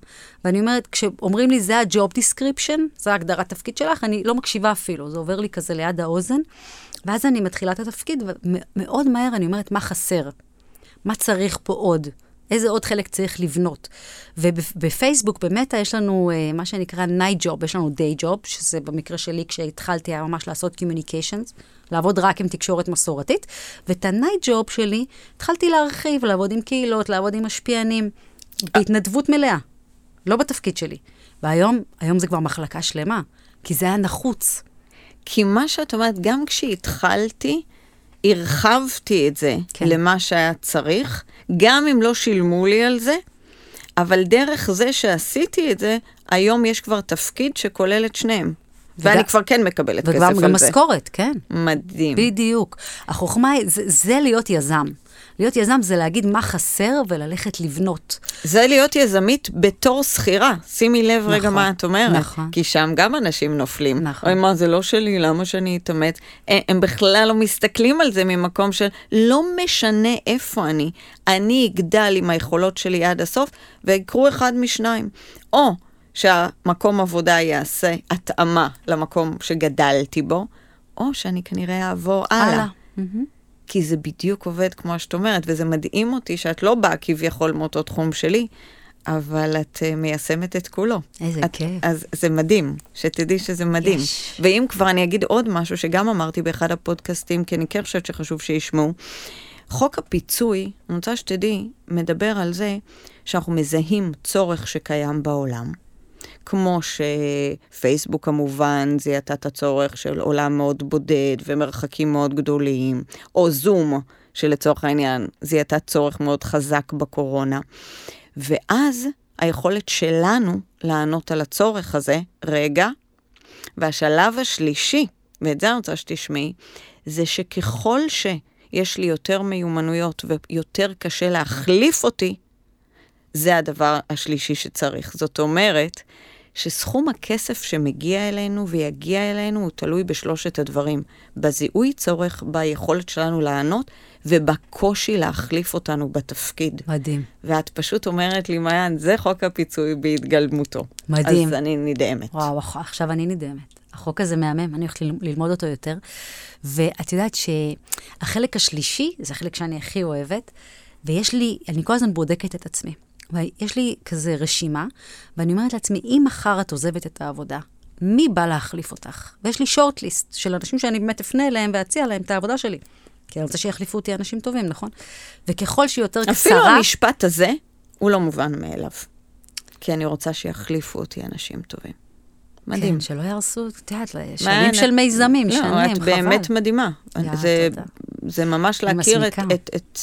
ואני אומרת, כשאומרים לי, זה ה-job description, זה הגדרת תפקיד שלך, אני לא מקשיבה אפילו, זה עובר לי כזה ליד האוזן, ואז אני מתחילה את התפקיד, ומאוד מהר אני אומרת, מה חסר? מה צריך פה עוד? איזה עוד חלק צריך לבנות. ובפייסבוק, במטא, יש לנו uh, מה שנקרא night job, יש לנו day job, שזה במקרה שלי, כשהתחלתי היה ממש לעשות communications, לעבוד רק עם תקשורת מסורתית, ואת ה-night job שלי, התחלתי להרחיב, לעבוד עם קהילות, לעבוד עם משפיענים, בהתנדבות מלאה, לא בתפקיד שלי. והיום, היום זה כבר מחלקה שלמה, כי זה היה נחוץ. כי מה שאת אומרת, גם כשהתחלתי, הרחבתי את זה כן. למה שהיה צריך, גם אם לא שילמו לי על זה, אבל דרך זה שעשיתי את זה, היום יש כבר תפקיד שכולל את שניהם. וגם- ואני כבר כן מקבלת כסף על זה. גם משכורת, כן. מדהים. בדיוק. החוכמה היא, זה, זה להיות יזם. להיות יזם זה להגיד מה חסר וללכת לבנות. זה להיות יזמית בתור שכירה. שימי לב נכון, רגע מה את אומרת. נכון. כי שם גם אנשים נופלים. נכון. אוי, מה, זה לא שלי, למה שאני אתאמץ? הם, הם בכלל לא מסתכלים על זה ממקום של לא משנה איפה אני, אני אגדל עם היכולות שלי עד הסוף, ויקרו אחד משניים. או שהמקום עבודה יעשה התאמה למקום שגדלתי בו, או שאני כנראה אעבור הלאה. מהמם. כי זה בדיוק עובד כמו שאת אומרת, וזה מדהים אותי שאת לא באה כביכול מאותו תחום שלי, אבל את uh, מיישמת את כולו. איזה את, כיף. אז זה מדהים, שתדעי שזה מדהים. יש. ואם כבר אני אגיד עוד משהו שגם אמרתי באחד הפודקאסטים, כי אני כן חושבת שחשוב שישמעו, חוק הפיצוי, אני רוצה שתדעי, מדבר על זה שאנחנו מזהים צורך שקיים בעולם. כמו שפייסבוק כמובן זיהתה את הצורך של עולם מאוד בודד ומרחקים מאוד גדולים, או זום, שלצורך העניין זיהתה צורך מאוד חזק בקורונה. ואז היכולת שלנו לענות על הצורך הזה, רגע, והשלב השלישי, ואת זה אני רוצה שתשמעי, זה שככל שיש לי יותר מיומנויות ויותר קשה להחליף אותי, זה הדבר השלישי שצריך. זאת אומרת, שסכום הכסף שמגיע אלינו ויגיע אלינו הוא תלוי בשלושת הדברים. בזיהוי צורך, ביכולת שלנו לענות, ובקושי להחליף אותנו בתפקיד. מדהים. ואת פשוט אומרת לי, מעיין, זה חוק הפיצוי בהתגלמותו. מדהים. אז אני נדהמת. וואו, עכשיו אני נדהמת. החוק הזה מהמם, אני הולכת ללמוד אותו יותר. ואת יודעת שהחלק השלישי, זה החלק שאני הכי אוהבת, ויש לי, אני כל הזמן בודקת את עצמי. ויש לי כזה רשימה, ואני אומרת לעצמי, אם מחר את עוזבת את העבודה, מי בא להחליף אותך? ויש לי שורט-ליסט של אנשים שאני באמת אפנה אליהם ואציע להם את העבודה שלי. כי אני רוצה שיחליפו אותי אנשים טובים, נכון? וככל שהיא יותר אפילו קצרה... המשפט הזה הוא לא מובן מאליו. כי אני רוצה שיחליפו אותי אנשים טובים. מדהים. כן, שלא יהרסו, את יודעת, שנים של מיזמים, לא, שנים, את חבל. באמת מדהימה. זה. זה ממש להכיר את. את, את,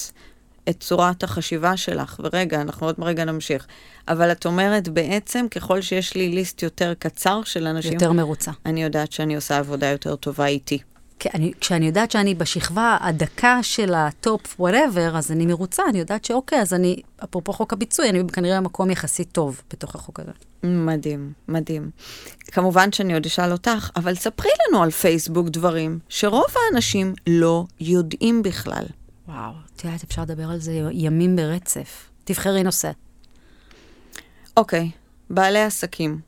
את צורת החשיבה שלך. ורגע, אנחנו עוד רגע נמשיך. אבל את אומרת, בעצם, ככל שיש לי list יותר קצר של אנשים, יותר מרוצה. אני יודעת שאני עושה עבודה יותר טובה איתי. אני, כשאני יודעת שאני בשכבה הדקה של ה top whatever, אז אני מרוצה, אני יודעת שאוקיי, אז אני, אפרופו חוק המיצוי, אני כנראה במקום יחסית טוב בתוך החוק הזה. מדהים, מדהים. כמובן שאני עוד אשאל אותך, אבל ספרי לנו על פייסבוק דברים שרוב האנשים לא יודעים בכלל. וואו, את יודעת, אפשר לדבר על זה ימים ברצף. תבחרי נושא. אוקיי, בעלי עסקים,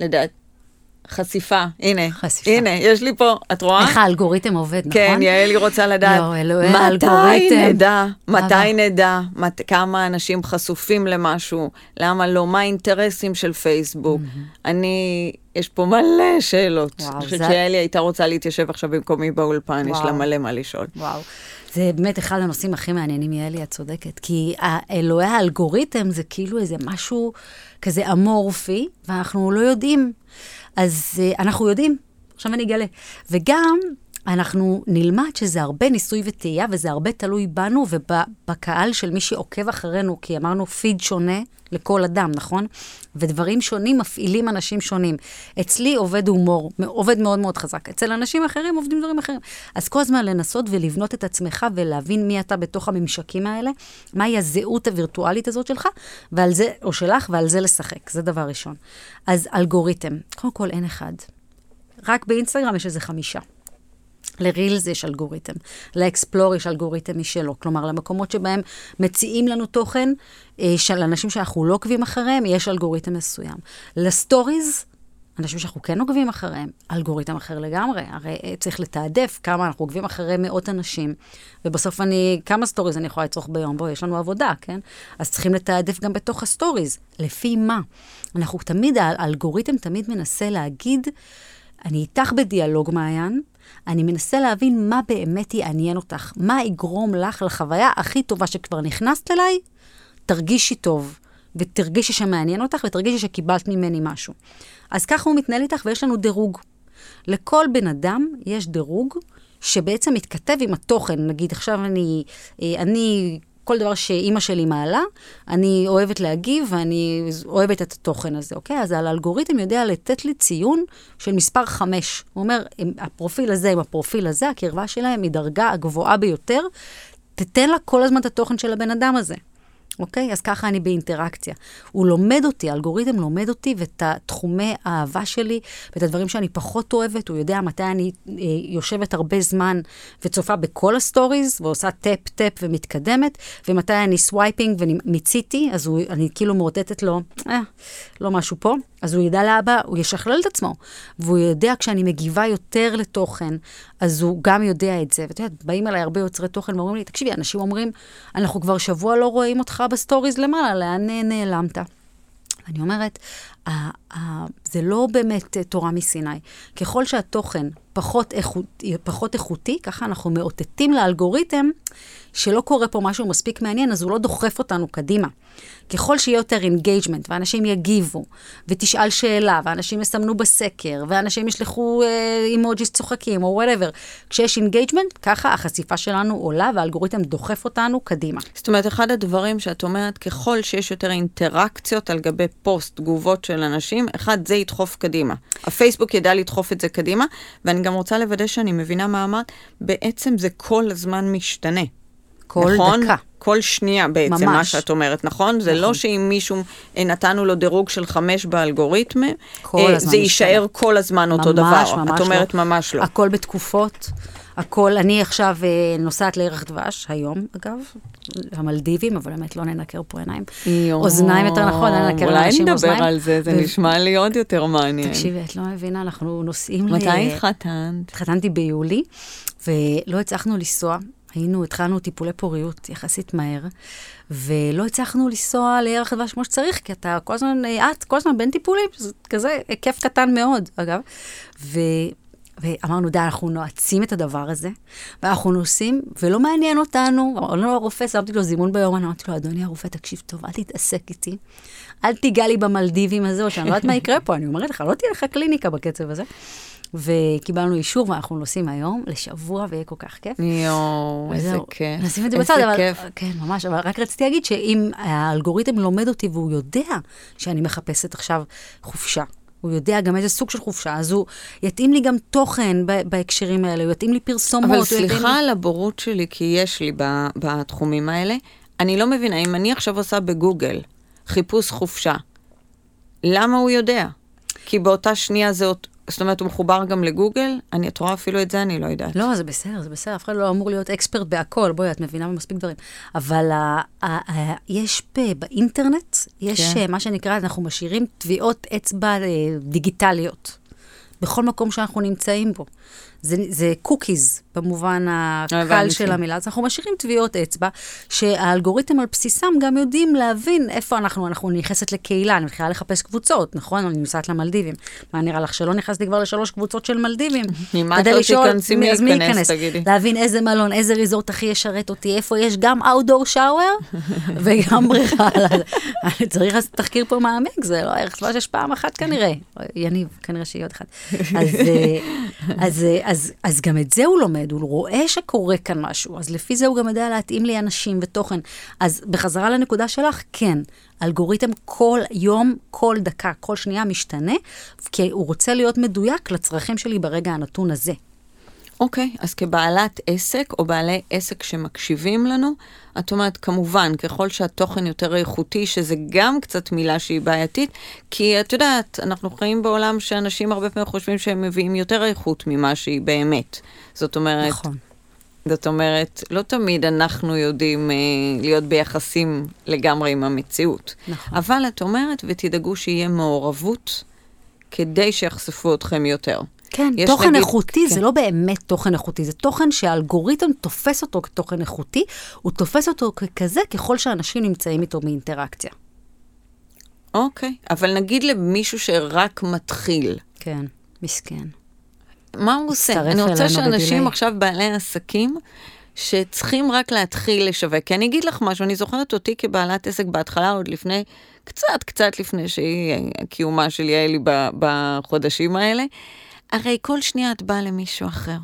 לדעת, חשיפה, הנה, חשיפה. הנה, יש לי פה, את רואה? איך האלגוריתם עובד, נכון? כן, יעלי רוצה לדעת, לא, אלוהי מתי האלגוריתם. נדע, מתי אבל- נדע, מת, כמה אנשים חשופים למשהו, למה לא, מה האינטרסים של פייסבוק. אני, יש פה מלא שאלות. וואו, אני חושבת זה- שיעלי הייתה רוצה להתיישב עכשיו במקומי באולפן, יש לה וואו. מלא מה לשאול. וואו. זה באמת אחד הנושאים הכי מעניינים, יעלי, את צודקת. כי אלוהי האלגוריתם זה כאילו איזה משהו כזה אמורפי, ואנחנו לא יודעים. אז uh, אנחנו יודעים, עכשיו אני אגלה. וגם, אנחנו נלמד שזה הרבה ניסוי וטעייה, וזה הרבה תלוי בנו ובקהל של מי שעוקב אחרינו, כי אמרנו פיד שונה לכל אדם, נכון? ודברים שונים מפעילים אנשים שונים. אצלי עובד הומור, עובד מאוד מאוד חזק. אצל אנשים אחרים עובדים דברים אחרים. אז כל הזמן לנסות ולבנות את עצמך ולהבין מי אתה בתוך הממשקים האלה, מהי הזהות הווירטואלית הזאת שלך, ועל זה, או שלך, ועל זה לשחק. זה דבר ראשון. אז אלגוריתם, קודם כל אין אחד. רק באינסטגרם יש איזה חמישה. לרילס יש אלגוריתם, לאקספלור יש אלגוריתם משלו. כלומר, למקומות שבהם מציעים לנו תוכן אה, של אנשים שאנחנו לא עוקבים אחריהם, יש אלגוריתם מסוים. לסטוריז, אנשים שאנחנו כן עוקבים אחריהם, אלגוריתם אחר לגמרי. הרי אה, צריך לתעדף כמה אנחנו עוקבים אחרי מאות אנשים, ובסוף אני, כמה סטוריז אני יכולה לצרוך ביום? בואי, יש לנו עבודה, כן? אז צריכים לתעדף גם בתוך הסטוריז. לפי מה? אנחנו תמיד, האלגוריתם תמיד מנסה להגיד, אני איתך בדיאלוג, מעיין, אני מנסה להבין מה באמת יעניין אותך, מה יגרום לך לחוויה הכי טובה שכבר נכנסת אליי, תרגישי טוב, ותרגישי שמעניין אותך, ותרגישי שקיבלת ממני משהו. אז ככה הוא מתנהל איתך, ויש לנו דירוג. לכל בן אדם יש דירוג שבעצם מתכתב עם התוכן. נגיד, עכשיו אני, אה, אני כל דבר שאימא שלי מעלה, אני אוהבת להגיב ואני אוהבת את התוכן הזה, אוקיי? אז האלגוריתם יודע לתת לי ציון של מספר 5. הוא אומר, הפרופיל הזה עם הפרופיל הזה, הקרבה שלהם היא דרגה הגבוהה ביותר, תתן לה כל הזמן את התוכן של הבן אדם הזה. אוקיי? אז ככה אני באינטראקציה. הוא לומד אותי, האלגוריתם לומד אותי ואת התחומי האהבה שלי ואת הדברים שאני פחות אוהבת. הוא יודע מתי אני אה, יושבת הרבה זמן וצופה בכל הסטוריז ועושה tap-tap ומתקדמת, ומתי אני swiping ומיציתי, אז הוא, אני כאילו מאותתת לו, אה, לא משהו פה. אז הוא ידע להבא, הוא ישכלל את עצמו. והוא יודע, כשאני מגיבה יותר לתוכן, אז הוא גם יודע את זה. ואת יודעת, באים אליי הרבה יוצרי תוכן ואומרים לי, תקשיבי, אנשים אומרים, אנחנו כבר שבוע לא רואים אותך בסטוריז למעלה, לאן נעלמת? אני אומרת, זה לא באמת תורה מסיני. ככל שהתוכן פחות, איכות, פחות איכותי, ככה אנחנו מאותתים לאלגוריתם שלא קורה פה משהו מספיק מעניין, אז הוא לא דוחף אותנו קדימה. ככל שיהיה יותר engagement, ואנשים יגיבו, ותשאל שאלה, ואנשים יסמנו בסקר, ואנשים ישלחו אה, אימוג'יס צוחקים, או whatever, כשיש engagement, ככה החשיפה שלנו עולה, והאלגוריתם דוחף אותנו קדימה. זאת אומרת, אחד הדברים שאת אומרת, ככל שיש יותר אינטראקציות על גבי פוסט, תגובות של אנשים, אחד, זה ידחוף קדימה. הפייסבוק ידע לדחוף את זה קדימה, ואני גם רוצה לוודא שאני מבינה מה אמרת, בעצם זה כל הזמן משתנה. כל נכון? דקה. כל שנייה בעצם, ממש. מה שאת אומרת, נכון? נכון? זה לא נכון. שאם מישהו, אה, נתנו לו דירוג של חמש באלגוריתם, אה, זה יישאר כל הזמן אותו ממש, דבר. ממש את אומרת לא. ממש לא. הכל בתקופות. הכל, אני עכשיו אה, נוסעת לירח דבש, היום אגב, המלדיבים, אבל באמת לא ננקר פה עיניים. יו, אוזניים יותר נכון, לא ננקר לאנשים אוזניים. אולי נדבר על זה, זה ו... נשמע לי עוד יותר מעניין. תקשיבי, את לא מבינה, אנחנו נוסעים ל... מתי התחתנת? התחתנתי ביולי, ולא הצלחנו לנסוע. היינו, התחלנו טיפולי פוריות יחסית מהר, ולא הצלחנו לנסוע לירח דבש כמו שצריך, כי אתה כל הזמן, את כל הזמן בין טיפולים, זה כזה היקף קטן מאוד, אגב. ו... ואמרנו, די, אנחנו נועצים את הדבר הזה, ואנחנו נוסעים, ולא מעניין אותנו. אמרנו לו הרופא, שמתי לו זימון ביום, אני אמרתי לו, אדוני הרופא, תקשיב טוב, אל תתעסק איתי. אל תיגע לי במלדיבים הזה, או שאני לא יודעת מה יקרה פה, אני אומרת לך, לא תהיה לך קליניקה בקצב הזה. וקיבלנו אישור, ואנחנו נוסעים היום לשבוע, ויהיה כל כך כיף. יואו, איזה כיף. נשים את זה בצד, אבל... כיף. כן, ממש, אבל רק רציתי להגיד שאם האלגוריתם לומד אותי והוא יודע שאני מחפשת עכשיו חופשה, הוא יודע גם איזה סוג של חופשה, אז הוא יתאים לי גם תוכן בהקשרים האלה, הוא יתאים לי פרסומות. אבל סליחה על הבורות שלי, כי יש לי בתחומים האלה. אני לא מבינה, אם אני עכשיו עושה בגוגל חיפוש חופשה, למה הוא יודע? כי באותה שנייה זה זאת אומרת, הוא מחובר גם לגוגל? אני, את רואה אפילו את זה, אני לא יודעת. לא, זה בסדר, זה בסדר, אף אחד לא אמור להיות אקספרט בהכל, בואי, את מבינה במספיק דברים. אבל uh, uh, uh, יש ב, באינטרנט, יש כן. uh, מה שנקרא, אנחנו משאירים טביעות אצבע uh, דיגיטליות. בכל מקום שאנחנו נמצאים בו. זה, זה קוקיז, במובן הקל של המילה. אז אנחנו משאירים טביעות אצבע, שהאלגוריתם על בסיסם גם יודעים להבין איפה אנחנו, אנחנו נכנסת לקהילה, אני מתחילה לחפש קבוצות, נכון? אני נוסעת למלדיבים. מה נראה לך, שלא נכנסתי כבר לשלוש קבוצות של מלדיבים? ממה את לא תיכנסי מי ייכנס, תגידי. להבין איזה מלון, איזה ריזורט הכי ישרת אותי, איפה יש גם אאוטדור שאואר וגם בריכה. אני צריך לעשות תחקיר פה מעמיק, זה לא ערך שיש פעם אחת כנראה. יניב, כנראה שיהיה עוד אחד. אז, אז, אז גם את זה הוא לומד, הוא רואה שקורה כאן משהו, אז לפי זה הוא גם יודע להתאים לי אנשים ותוכן. אז בחזרה לנקודה שלך, כן, אלגוריתם כל יום, כל דקה, כל שנייה משתנה, כי הוא רוצה להיות מדויק לצרכים שלי ברגע הנתון הזה. אוקיי, okay, אז כבעלת עסק או בעלי עסק שמקשיבים לנו, את אומרת, כמובן, ככל שהתוכן יותר איכותי, שזה גם קצת מילה שהיא בעייתית, כי את יודעת, אנחנו חיים בעולם שאנשים הרבה פעמים חושבים שהם מביאים יותר איכות ממה שהיא באמת. זאת אומרת... נכון. זאת אומרת, לא תמיד אנחנו יודעים אה, להיות ביחסים לגמרי עם המציאות. נכון. אבל את אומרת, ותדאגו שיהיה מעורבות כדי שיחשפו אתכם יותר. כן, תוכן נגיד- איכותי כן. זה לא באמת תוכן איכותי, זה תוכן שהאלגוריתם תופס אותו כתוכן איכותי, הוא תופס אותו ככזה ככל שאנשים נמצאים איתו באינטראקציה. אוקיי, אבל נגיד למישהו שרק מתחיל, כן, מסכן. מה הוא עושה? אני רוצה שאנשים בדיליי. עכשיו, בעלי עסקים, שצריכים רק להתחיל לשווק. כי אני אגיד לך משהו, אני זוכרת אותי כבעלת עסק בהתחלה, עוד לפני, קצת, קצת לפני שהיא, קיומה של יעלי בחודשים האלה. הרי כל שנייה את באה למישהו אחר.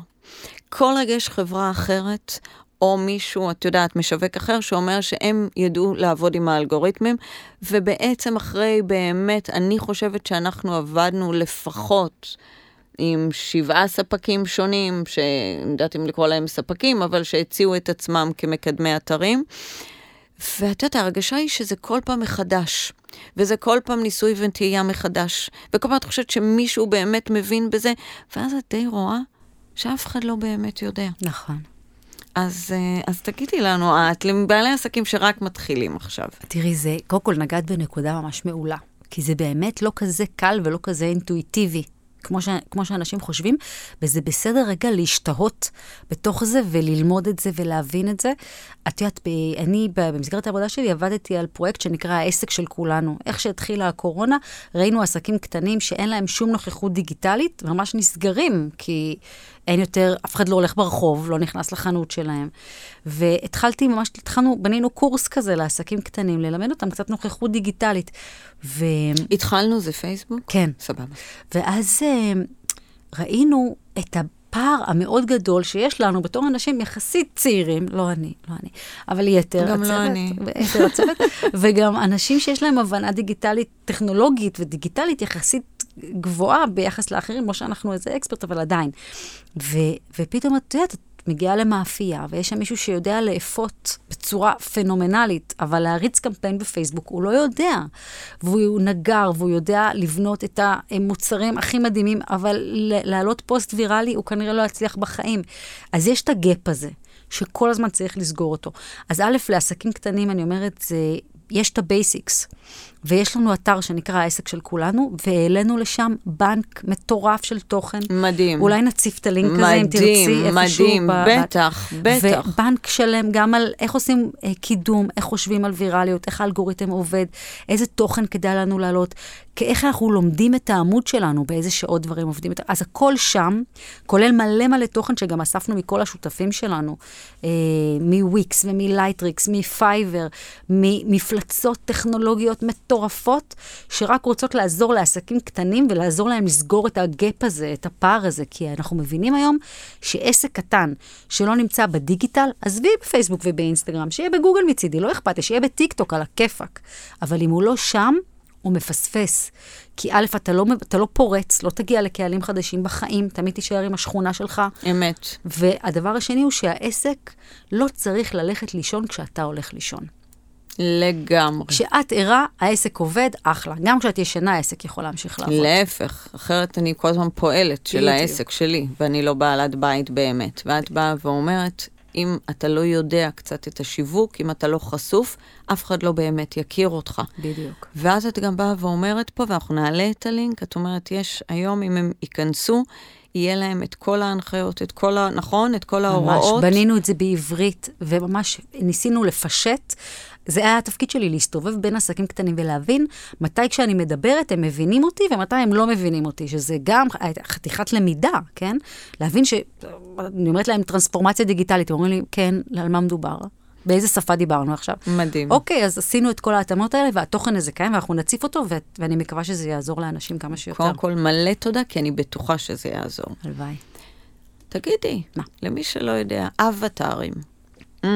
כל רגע יש חברה אחרת, או מישהו, את יודעת, משווק אחר, שאומר שהם ידעו לעבוד עם האלגוריתמים, ובעצם אחרי באמת, אני חושבת שאנחנו עבדנו לפחות עם שבעה ספקים שונים, שאני יודעת אם לקרוא להם ספקים, אבל שהציעו את עצמם כמקדמי אתרים. ואת יודעת, ההרגשה היא שזה כל פעם מחדש, וזה כל פעם ניסוי וטעייה מחדש, וכל פעם את חושבת שמישהו באמת מבין בזה, ואז את די רואה שאף אחד לא באמת יודע. נכון. אז, אה, אז תגידי לנו, את לבעלי עסקים שרק מתחילים עכשיו. תראי, זה, קודם כל נגעת בנקודה ממש מעולה, כי זה באמת לא כזה קל ולא כזה אינטואיטיבי. כמו, ש, כמו שאנשים חושבים, וזה בסדר רגע להשתהות בתוך זה וללמוד את זה ולהבין את זה. את יודעת, ב- אני במסגרת העבודה שלי עבדתי על פרויקט שנקרא העסק של כולנו. איך שהתחילה הקורונה, ראינו עסקים קטנים שאין להם שום נוכחות דיגיטלית, ממש נסגרים, כי אין יותר, אף אחד לא הולך ברחוב, לא נכנס לחנות שלהם. והתחלתי ממש, התחלנו, בנינו קורס כזה לעסקים קטנים, ללמד אותם קצת נוכחות דיגיטלית. ו... התחלנו, זה פייסבוק? כן. סבבה. ואז אה, ראינו את הפער המאוד גדול שיש לנו בתור אנשים יחסית צעירים, לא אני, לא אני, אבל יתר גם לא הצוות, אני. יתר הצוות, וגם אנשים שיש להם הבנה דיגיטלית, טכנולוגית ודיגיטלית יחסית גבוהה ביחס לאחרים, לא שאנחנו איזה אקספרט, אבל עדיין. ו, ופתאום את יודעת, את מגיעה למאפייה, ויש שם מישהו שיודע לאפות בצורה פנומנלית, אבל להריץ קמפיין בפייסבוק הוא לא יודע. והוא נגר, והוא יודע לבנות את המוצרים הכי מדהימים, אבל להעלות פוסט ויראלי הוא כנראה לא יצליח בחיים. אז יש את ה gap הזה. שכל הזמן צריך לסגור אותו. אז א', לעסקים קטנים, אני אומרת, זה, יש את ה basics, ויש לנו אתר שנקרא העסק של כולנו, והעלינו לשם בנק מטורף של תוכן. מדהים. אולי נציף את הלינק הזה, אם תרצי, מדהים, איפשהו. מדהים, ב- בטח, בטח. ובנק שלם גם על איך עושים אה, קידום, איך חושבים על ויראליות, איך האלגוריתם עובד, איזה תוכן כדאי לנו להעלות, איך אנחנו לומדים את העמוד שלנו, באיזה שעות דברים עובדים. אז הכל שם, כולל מלא מלא תוכן שגם אספנו מכל השותפים שלנו, אה, מוויקס ומלייטריקס, מפייבר, ממפלצות טכנולוגיות מטורפות, שרק רוצות לעזור לעסקים קטנים ולעזור להם לסגור את ה gap הזה, את הפער הזה, כי אנחנו מבינים היום שעסק קטן שלא נמצא בדיגיטל, עזבי בפייסבוק ובאינסטגרם, שיהיה בגוגל מצידי, לא אכפת לי, שיהיה בטיקטוק על הכיפאק. אבל אם הוא לא שם, הוא מפספס. כי א', אתה לא, אתה לא פורץ, לא תגיע לקהלים חדשים בחיים, תמיד תישאר עם השכונה שלך. אמת. והדבר השני הוא שהעסק לא צריך ללכת לישון כשאתה הולך לישון. לגמרי. כשאת ערה, העסק עובד, אחלה. גם כשאת ישנה, העסק יכול להמשיך לעבוד. להפך, אחרת אני כל הזמן פועלת של בדיוק. העסק שלי, ואני לא בעלת בית באמת. ואת באה ואומרת, אם אתה לא יודע קצת את השיווק, אם אתה לא חשוף, אף אחד לא באמת יכיר אותך. בדיוק. ואז את גם באה ואומרת פה, ואנחנו נעלה את הלינק, את אומרת, יש היום, אם הם ייכנסו, יהיה להם את כל ההנחיות, את כל ה... נכון? את כל ההוראות. ממש, בנינו את זה בעברית, וממש ניסינו לפשט. זה היה התפקיד שלי, להסתובב בין עסקים קטנים ולהבין מתי כשאני מדברת הם מבינים אותי ומתי הם לא מבינים אותי, שזה גם חתיכת למידה, כן? להבין ש... אני אומרת להם טרנספורמציה דיגיטלית, הם אומרים לי, כן, על מה מדובר? באיזה שפה דיברנו עכשיו? מדהים. אוקיי, אז עשינו את כל ההתאמות האלה, והתוכן הזה קיים, ואנחנו נציף אותו, ו- ואני מקווה שזה יעזור לאנשים כמה שיותר. קודם כל, מלא תודה, כי אני בטוחה שזה יעזור. הלוואי. תגידי, מה? למי שלא יודע, אבטארים. Mm,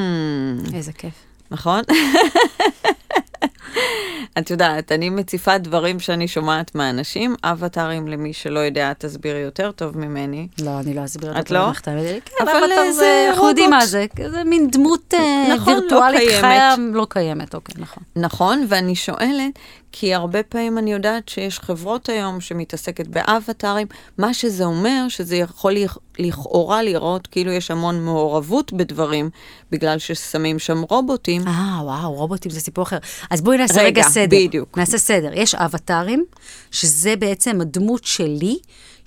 איזה כיף. נכון? את יודעת, אני מציפה דברים שאני שומעת מאנשים, אבטארים, למי שלא יודע, תסבירי יותר טוב ממני. לא, אני לא אסביר את לא? כן, אבל זה אנחנו יודעים רובוט. מה זה, זה מין דמות אה, נכון, לא וירטואלית קיימת. חיה, לא קיימת, אוקיי, נכון. נכון, ואני שואלת, כי הרבה פעמים אני יודעת שיש חברות היום שמתעסקת באבטארים, מה שזה אומר, שזה יכול לכ- לכאורה לראות כאילו יש המון מעורבות בדברים, בגלל ששמים שם רובוטים. אה, וואו, רובוטים זה סיפור אחר. אז בואי נעשה רגע, רגע סדר. בדיוק. נעשה סדר. יש אבטארים, שזה בעצם הדמות שלי,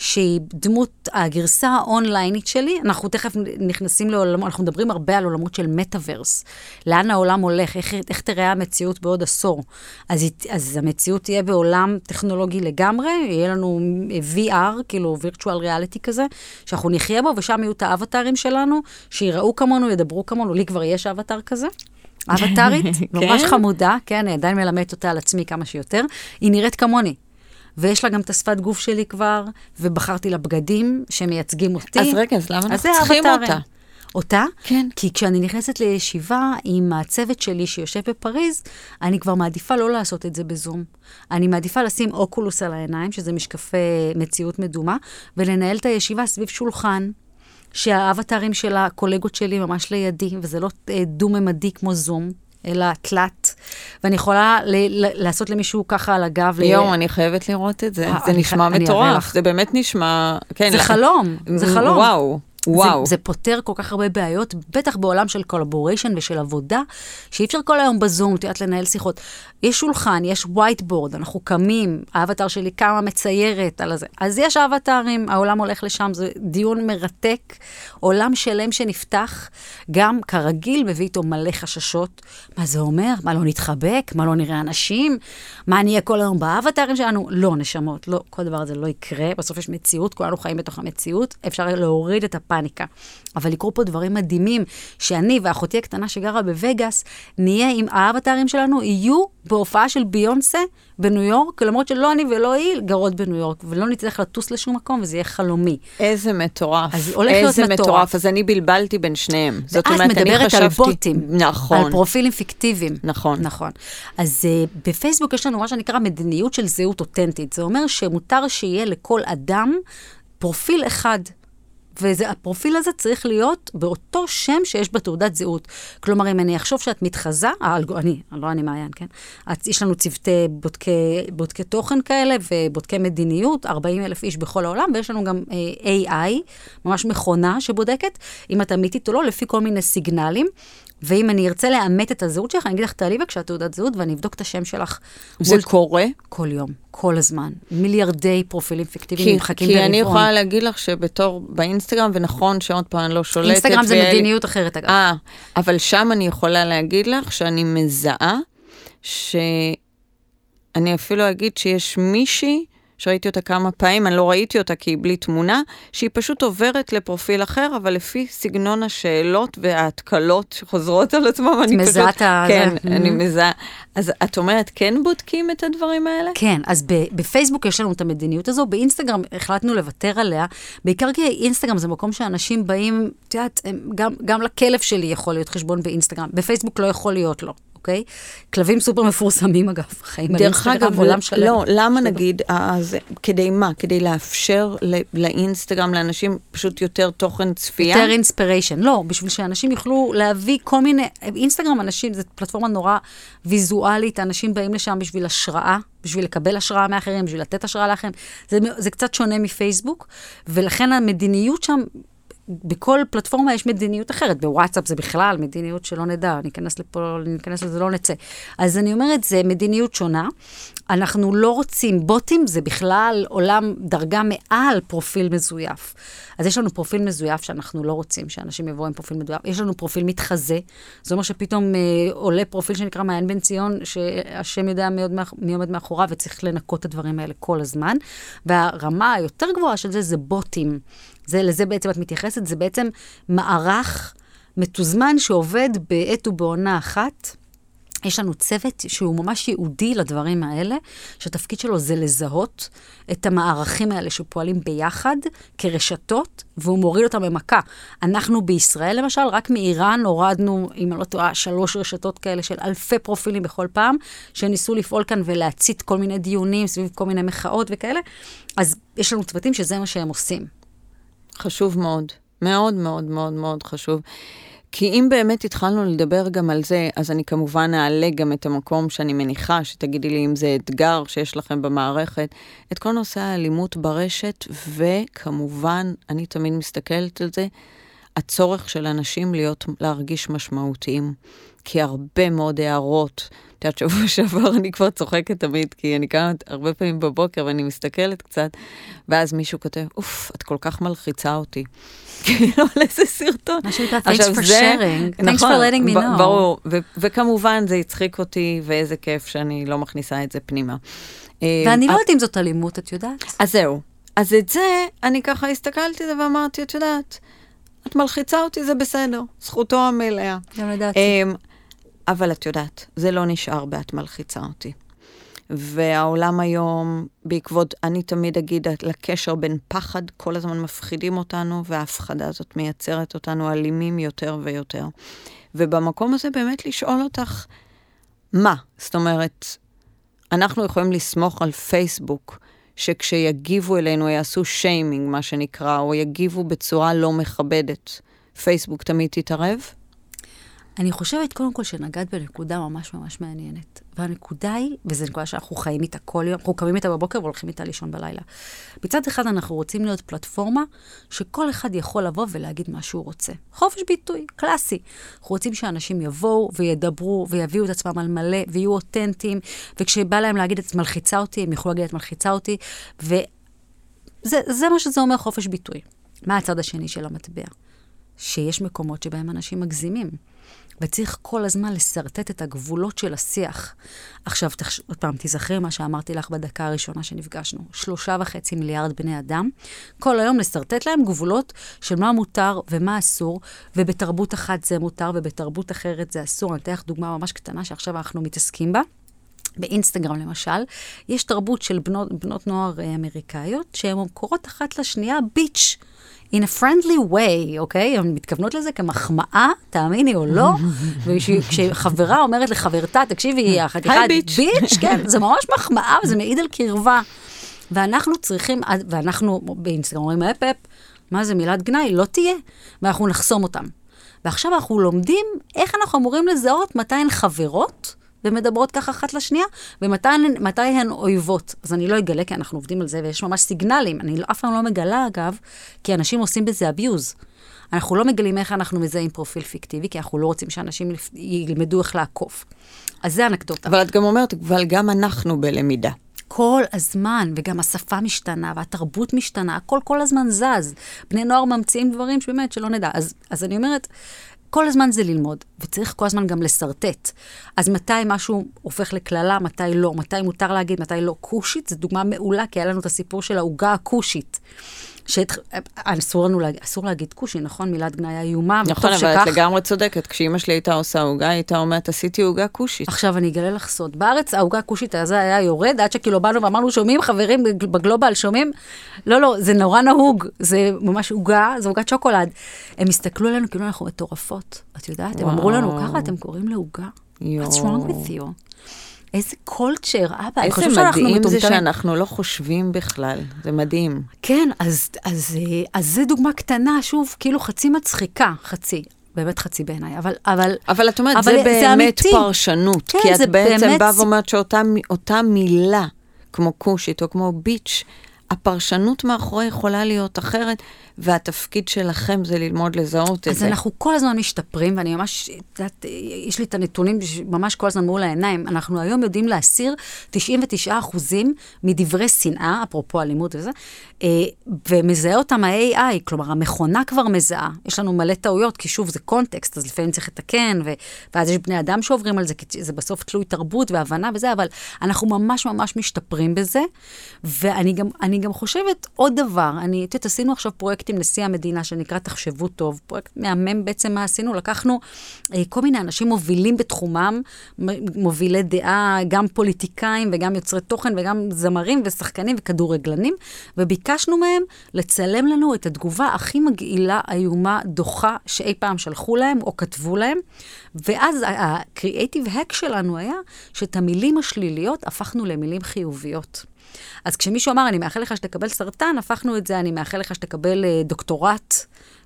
שהיא דמות, הגרסה האונליינית שלי. אנחנו תכף נכנסים לעולמות, אנחנו מדברים הרבה על עולמות של מטאוורס. לאן העולם הולך, איך, איך תראה המציאות בעוד עשור. אז, אז המציאות תהיה בעולם טכנולוגי לגמרי, יהיה לנו VR, כאילו virtual reality כזה, שאנחנו נחיה בו, ושם יהיו את האבטארים שלנו, שיראו כמונו, ידברו כמונו, לי כבר יש אבטאר כזה. אבטארית, ממש כן? חמודה, כן, אני עדיין מלמדת אותה על עצמי כמה שיותר. היא נראית כמוני. ויש לה גם את השפת גוף שלי כבר, ובחרתי לה בגדים שמייצגים אותי. אז רגע, אז למה אז אנחנו צריכים. אותה? אותה? כן. כי כשאני נכנסת לישיבה עם הצוות שלי שיושב בפריז, אני כבר מעדיפה לא לעשות את זה בזום. אני מעדיפה לשים אוקולוס על העיניים, שזה משקפי מציאות מדומה, ולנהל את הישיבה סביב שולחן. שהאבטרים של הקולגות שלי ממש לידי, וזה לא אה, דו-ממדי כמו זום, אלא תלת. ואני יכולה ל- ל- לעשות למישהו ככה על הגב. ל- יואו, אני חייבת לראות את זה. אה, זה נשמע מטורף. זה באמת נשמע... כן, זה לא- חלום, זה חלום. וואו, וואו. זה, זה פותר כל כך הרבה בעיות, בטח בעולם של collaboration ושל עבודה, שאי אפשר כל היום בזום, את יודעת, לנהל שיחות. יש שולחן, יש whiteboard, אנחנו קמים, האבטר שלי קמה מציירת על הזה. אז יש אבטרים, העולם הולך לשם, זה דיון מרתק, עולם שלם שנפתח, גם כרגיל מביא איתו מלא חששות. מה זה אומר? מה לא נתחבק? מה לא נראה אנשים? מה נהיה כל היום באבטרים שלנו? לא, נשמות, לא, כל דבר הזה לא יקרה. בסוף יש מציאות, כולנו חיים בתוך המציאות, אפשר להוריד את הפאניקה. אבל יקרו פה דברים מדהימים, שאני ואחותי הקטנה שגרה בווגאס, נהיה עם האבטרים שלנו, יהיו בהופעה של ביונסה בניו יורק, למרות שלא אני ולא היא גרות בניו יורק, ולא נצטרך לטוס לשום מקום, וזה יהיה חלומי. איזה מטורף. אז הולך להיות איזה מטורף. מטורף. אז אני בלבלתי בין שניהם. זאת ואת אומרת, אני מדברת חשבתי... על בוטים, נכון. על פרופילים פיקטיביים. נכון. נכון. אז uh, בפייסבוק יש לנו מה שנקרא מדיניות של זהות אותנטית. זה אומר שמותר שיהיה לכל אדם פרופיל אחד. והפרופיל הזה צריך להיות באותו שם שיש בתעודת זהות. כלומר, אם אני אחשוב שאת מתחזה, האלגו, אני, לא אני מעיין, כן? אז יש לנו צוותי בודקי, בודקי תוכן כאלה ובודקי מדיניות, 40 אלף איש בכל העולם, ויש לנו גם אה, AI, ממש מכונה שבודקת אם את אמיתית או לא, לפי כל מיני סיגנלים. ואם אני ארצה לאמת את הזהות שלך, אני אגיד לך, תעלי בבקשה תעודת זהות, ואני אבדוק את השם שלך. זה מול- קורה? כל יום, כל הזמן. מיליארדי פרופילים פיקטיביים כי, נמחקים כי ברבעון. אני יכולה להגיד לך שבתור באינסטגרם, ונכון שעוד פעם אני לא שולטת. אינסטגרם זה והיה לי- מדיניות אחרת, אגב. אה, אבל שם אני יכולה להגיד לך שאני מזהה שאני אפילו אגיד שיש מישהי, שראיתי אותה כמה פעמים, אני לא ראיתי אותה כי היא בלי תמונה, שהיא פשוט עוברת לפרופיל אחר, אבל לפי סגנון השאלות וההתקלות שחוזרות על עצמם, אני מזהה פשוט... את ה- כן. אני Mhm. מזהה. אז את אומרת, כן בודקים את הדברים האלה? כן, אז בפייסבוק יש לנו את המדיניות הזו, באינסטגרם החלטנו לוותר עליה, בעיקר כי אינסטגרם זה מקום שאנשים באים, את יודעת, גם, גם לכלב שלי יכול להיות חשבון באינסטגרם, בפייסבוק לא יכול להיות לו, אוקיי? כלבים סופר מפורסמים אגב, חיים על אינסטגרם, אגב, עולם שלם. לא, למה. נגיד, אה, זה, כדי מה? כדי לאפשר לאינסטגרם, לאנשים פשוט יותר תוכן צפייה? יותר אינספיריישן. לא, בשביל שאנשים יוכלו להביא כל מיני... אינסטגרם, אנשים, זו פלטפורמה נורא ויזואלית, אנשים באים לשם בשביל השראה, בשביל לקבל השראה מאחרים, בשביל לתת השראה לאחרים. זה, זה קצת שונה מפייסבוק, ולכן המדיניות שם... בכל פלטפורמה יש מדיניות אחרת, בוואטסאפ זה בכלל מדיניות שלא נדע, ניכנס לפה, ניכנס לזה, לא נצא. אז אני אומרת, זה מדיניות שונה. אנחנו לא רוצים, בוטים זה בכלל עולם דרגה מעל פרופיל מזויף. אז יש לנו פרופיל מזויף שאנחנו לא רוצים שאנשים יבואו עם פרופיל מזויף. יש לנו פרופיל מתחזה, זה אומר שפתאום אה, עולה פרופיל שנקרא מעיין בן ציון, שהשם יודע מי, מאח- מי עומד מאחוריו וצריך לנקות את הדברים האלה כל הזמן. והרמה היותר גבוהה של זה זה בוטים. זה, לזה בעצם את מתייחסת, זה בעצם מערך מתוזמן שעובד בעת ובעונה אחת. יש לנו צוות שהוא ממש ייעודי לדברים האלה, שהתפקיד שלו זה לזהות את המערכים האלה שפועלים ביחד כרשתות, והוא מוריד אותם במכה. אנחנו בישראל, למשל, רק מאיראן הורדנו, אם אני לא טועה, שלוש רשתות כאלה של אלפי פרופילים בכל פעם, שניסו לפעול כאן ולהצית כל מיני דיונים סביב כל מיני מחאות וכאלה. אז יש לנו צוותים שזה מה שהם עושים. חשוב מאוד. מאוד מאוד מאוד מאוד חשוב. כי אם באמת התחלנו לדבר גם על זה, אז אני כמובן אעלה גם את המקום שאני מניחה שתגידי לי אם זה אתגר שיש לכם במערכת, את כל נושא האלימות ברשת, וכמובן, אני תמיד מסתכלת על זה, הצורך של אנשים להיות, להרגיש משמעותיים. כי הרבה מאוד הערות, את יודעת, שבוע שעבר אני כבר צוחקת תמיד, כי אני קמה הרבה פעמים בבוקר ואני מסתכלת קצת, ואז מישהו כותב, אוף, את כל כך מלחיצה אותי. כאילו, על איזה סרטון. מה שנקרא, thanks for sharing, thanks נכון, for letting me know. ברור, וכמובן זה הצחיק אותי, ואיזה כיף שאני לא מכניסה את זה פנימה. ואני לא יודעת אם זאת אלימות, את יודעת? אז זהו. אז את זה, אני ככה הסתכלתי על זה ואמרתי, את יודעת, את מלחיצה אותי, זה בסדר, זכותו המלאה. גם לדעתי. אבל את יודעת, זה לא נשאר ב"את מלחיצה אותי". והעולם היום, בעקבות, אני תמיד אגיד, לקשר בין פחד, כל הזמן מפחידים אותנו, וההפחדה הזאת מייצרת אותנו אלימים יותר ויותר. ובמקום הזה באמת לשאול אותך, מה? זאת אומרת, אנחנו יכולים לסמוך על פייסבוק, שכשיגיבו אלינו יעשו שיימינג, מה שנקרא, או יגיבו בצורה לא מכבדת. פייסבוק תמיד תתערב? אני חושבת קודם כל שנגעת בנקודה ממש ממש מעניינת. והנקודה היא, וזו נקודה שאנחנו חיים איתה כל יום, אנחנו קמים איתה בבוקר והולכים איתה לישון בלילה. מצד אחד אנחנו רוצים להיות פלטפורמה שכל אחד יכול לבוא ולהגיד מה שהוא רוצה. חופש ביטוי, קלאסי. אנחנו רוצים שאנשים יבואו וידברו ויביאו את עצמם על מלא ויהיו אותנטיים, וכשבא להם להגיד את מלחיצה אותי, הם יוכלו להגיד את מלחיצה אותי, וזה מה שזה אומר חופש ביטוי. מה הצד השני של המטבע? שיש מקומות שבהם אנשים מגזימים. וצריך כל הזמן לשרטט את הגבולות של השיח. עכשיו, תחש... עוד פעם, תיזכרי מה שאמרתי לך בדקה הראשונה שנפגשנו. שלושה וחצי מיליארד בני אדם, כל היום לשרטט להם גבולות של מה מותר ומה אסור, ובתרבות אחת זה מותר ובתרבות אחרת זה אסור. אני אתן לך דוגמה ממש קטנה שעכשיו אנחנו מתעסקים בה. באינסטגרם למשל, יש תרבות של בנות, בנות נוער אה, אמריקאיות שהן קוראות אחת לשנייה ביץ'. In a friendly way, אוקיי? הן מתכוונות לזה כמחמאה, תאמיני או לא, וכשחברה אומרת לחברתה, תקשיבי, היא החתיכת ביץ'. ביץ', כן, זה ממש מחמאה וזה מעיד על קרבה. ואנחנו צריכים, ואנחנו באינסטגרם אומרים, אפ אפ, מה זה מילת גנאי? לא תהיה. ואנחנו נחסום אותם. ועכשיו אנחנו לומדים איך אנחנו אמורים לזהות מתי הן חברות, ומדברות ככה אחת לשנייה, ומתי הן אויבות. אז אני לא אגלה, כי אנחנו עובדים על זה, ויש ממש סיגנלים. אני לא, אף פעם לא מגלה, אגב, כי אנשים עושים בזה abuse. אנחנו לא מגלים איך אנחנו מזהים פרופיל פיקטיבי, כי אנחנו לא רוצים שאנשים ילמדו איך לעקוף. אז זה אנקדוטה. אבל את גם אומרת, אבל גם אנחנו בלמידה. כל הזמן, וגם השפה משתנה, והתרבות משתנה, הכל כל הזמן זז. בני נוער ממציאים דברים שבאמת, שלא נדע. אז, אז אני אומרת, כל הזמן זה ללמוד, וצריך כל הזמן גם לשרטט. אז מתי משהו הופך לקללה, מתי לא, מתי מותר להגיד, מתי לא. כושית זו דוגמה מעולה, כי היה לנו את הסיפור של העוגה הכושית. שאסור לנו להגיד, אסור להגיד כושי, נכון? מילת גנאי איומה, נכון, אבל שכך... את לגמרי צודקת. כשאימא שלי הייתה עושה עוגה, היא הייתה אומרת, עשיתי עוגה כושית. עכשיו אני אגלה לך סוד. בארץ העוגה הכושית הזה היה יורד, עד שכאילו באנו ואמרנו, שומעים, חברים בגלובל, שומעים? לא, לא, זה נורא נהוג, זה ממש עוגה, זה עוגת שוקולד. הם הסתכלו עלינו כאילו אנחנו מטורפות, את יודעת? וואו. הם אמרו לנו, ככה אתם קוראים לעוגה? What's wrong with you? איזה קולצ'ר, אבא, אני חושבת שאנחנו מטומטמים. איזה מדהים זה שאנחנו לא חושבים בכלל, זה מדהים. כן, אז, אז, אז זה דוגמה קטנה, שוב, כאילו חצי מצחיקה, חצי. באמת חצי בעיניי, אבל... אבל, אבל את אומרת, אבל זה באמת זה פרשנות, כן, כי את בעצם באמת... באה ואומרת שאותה מילה, כמו כושית או כמו ביץ', הפרשנות מאחורי יכולה להיות אחרת, והתפקיד שלכם זה ללמוד לזהות את זה. אז אנחנו כל הזמן משתפרים, ואני ממש, את יודעת, יש לי את הנתונים ממש כל הזמן מול העיניים. אנחנו היום יודעים להסיר 99 אחוזים מדברי שנאה, אפרופו אלימות וזה, אה, ומזהה אותם ה-AI, כלומר, המכונה כבר מזהה. יש לנו מלא טעויות, כי שוב, זה קונטקסט, אז לפעמים צריך לתקן, ו... ואז יש בני אדם שעוברים על זה, כי זה בסוף תלוי תרבות והבנה וזה, אבל אנחנו ממש ממש משתפרים בזה. ואני גם, גם חושבת עוד דבר, אני, את יודעת, עשינו עכשיו פרויקט עם נשיא המדינה, שנקרא תחשבו טוב, פרויקט מהמם בעצם מה עשינו, לקחנו אה, כל מיני אנשים מובילים בתחומם, מובילי דעה, גם פוליטיקאים וגם יוצרי תוכן וגם זמרים ושחקנים וכדורגלנים, וביקשנו מהם לצלם לנו את התגובה הכי מגעילה, איומה, דוחה, שאי פעם שלחו להם או כתבו להם, ואז הקריאייטיב הק שלנו היה שאת המילים השליליות הפכנו למילים חיוביות. אז כשמישהו אמר, אני מאחל לך שתקבל סרטן, הפכנו את זה, אני מאחל לך שתקבל uh, דוקטורט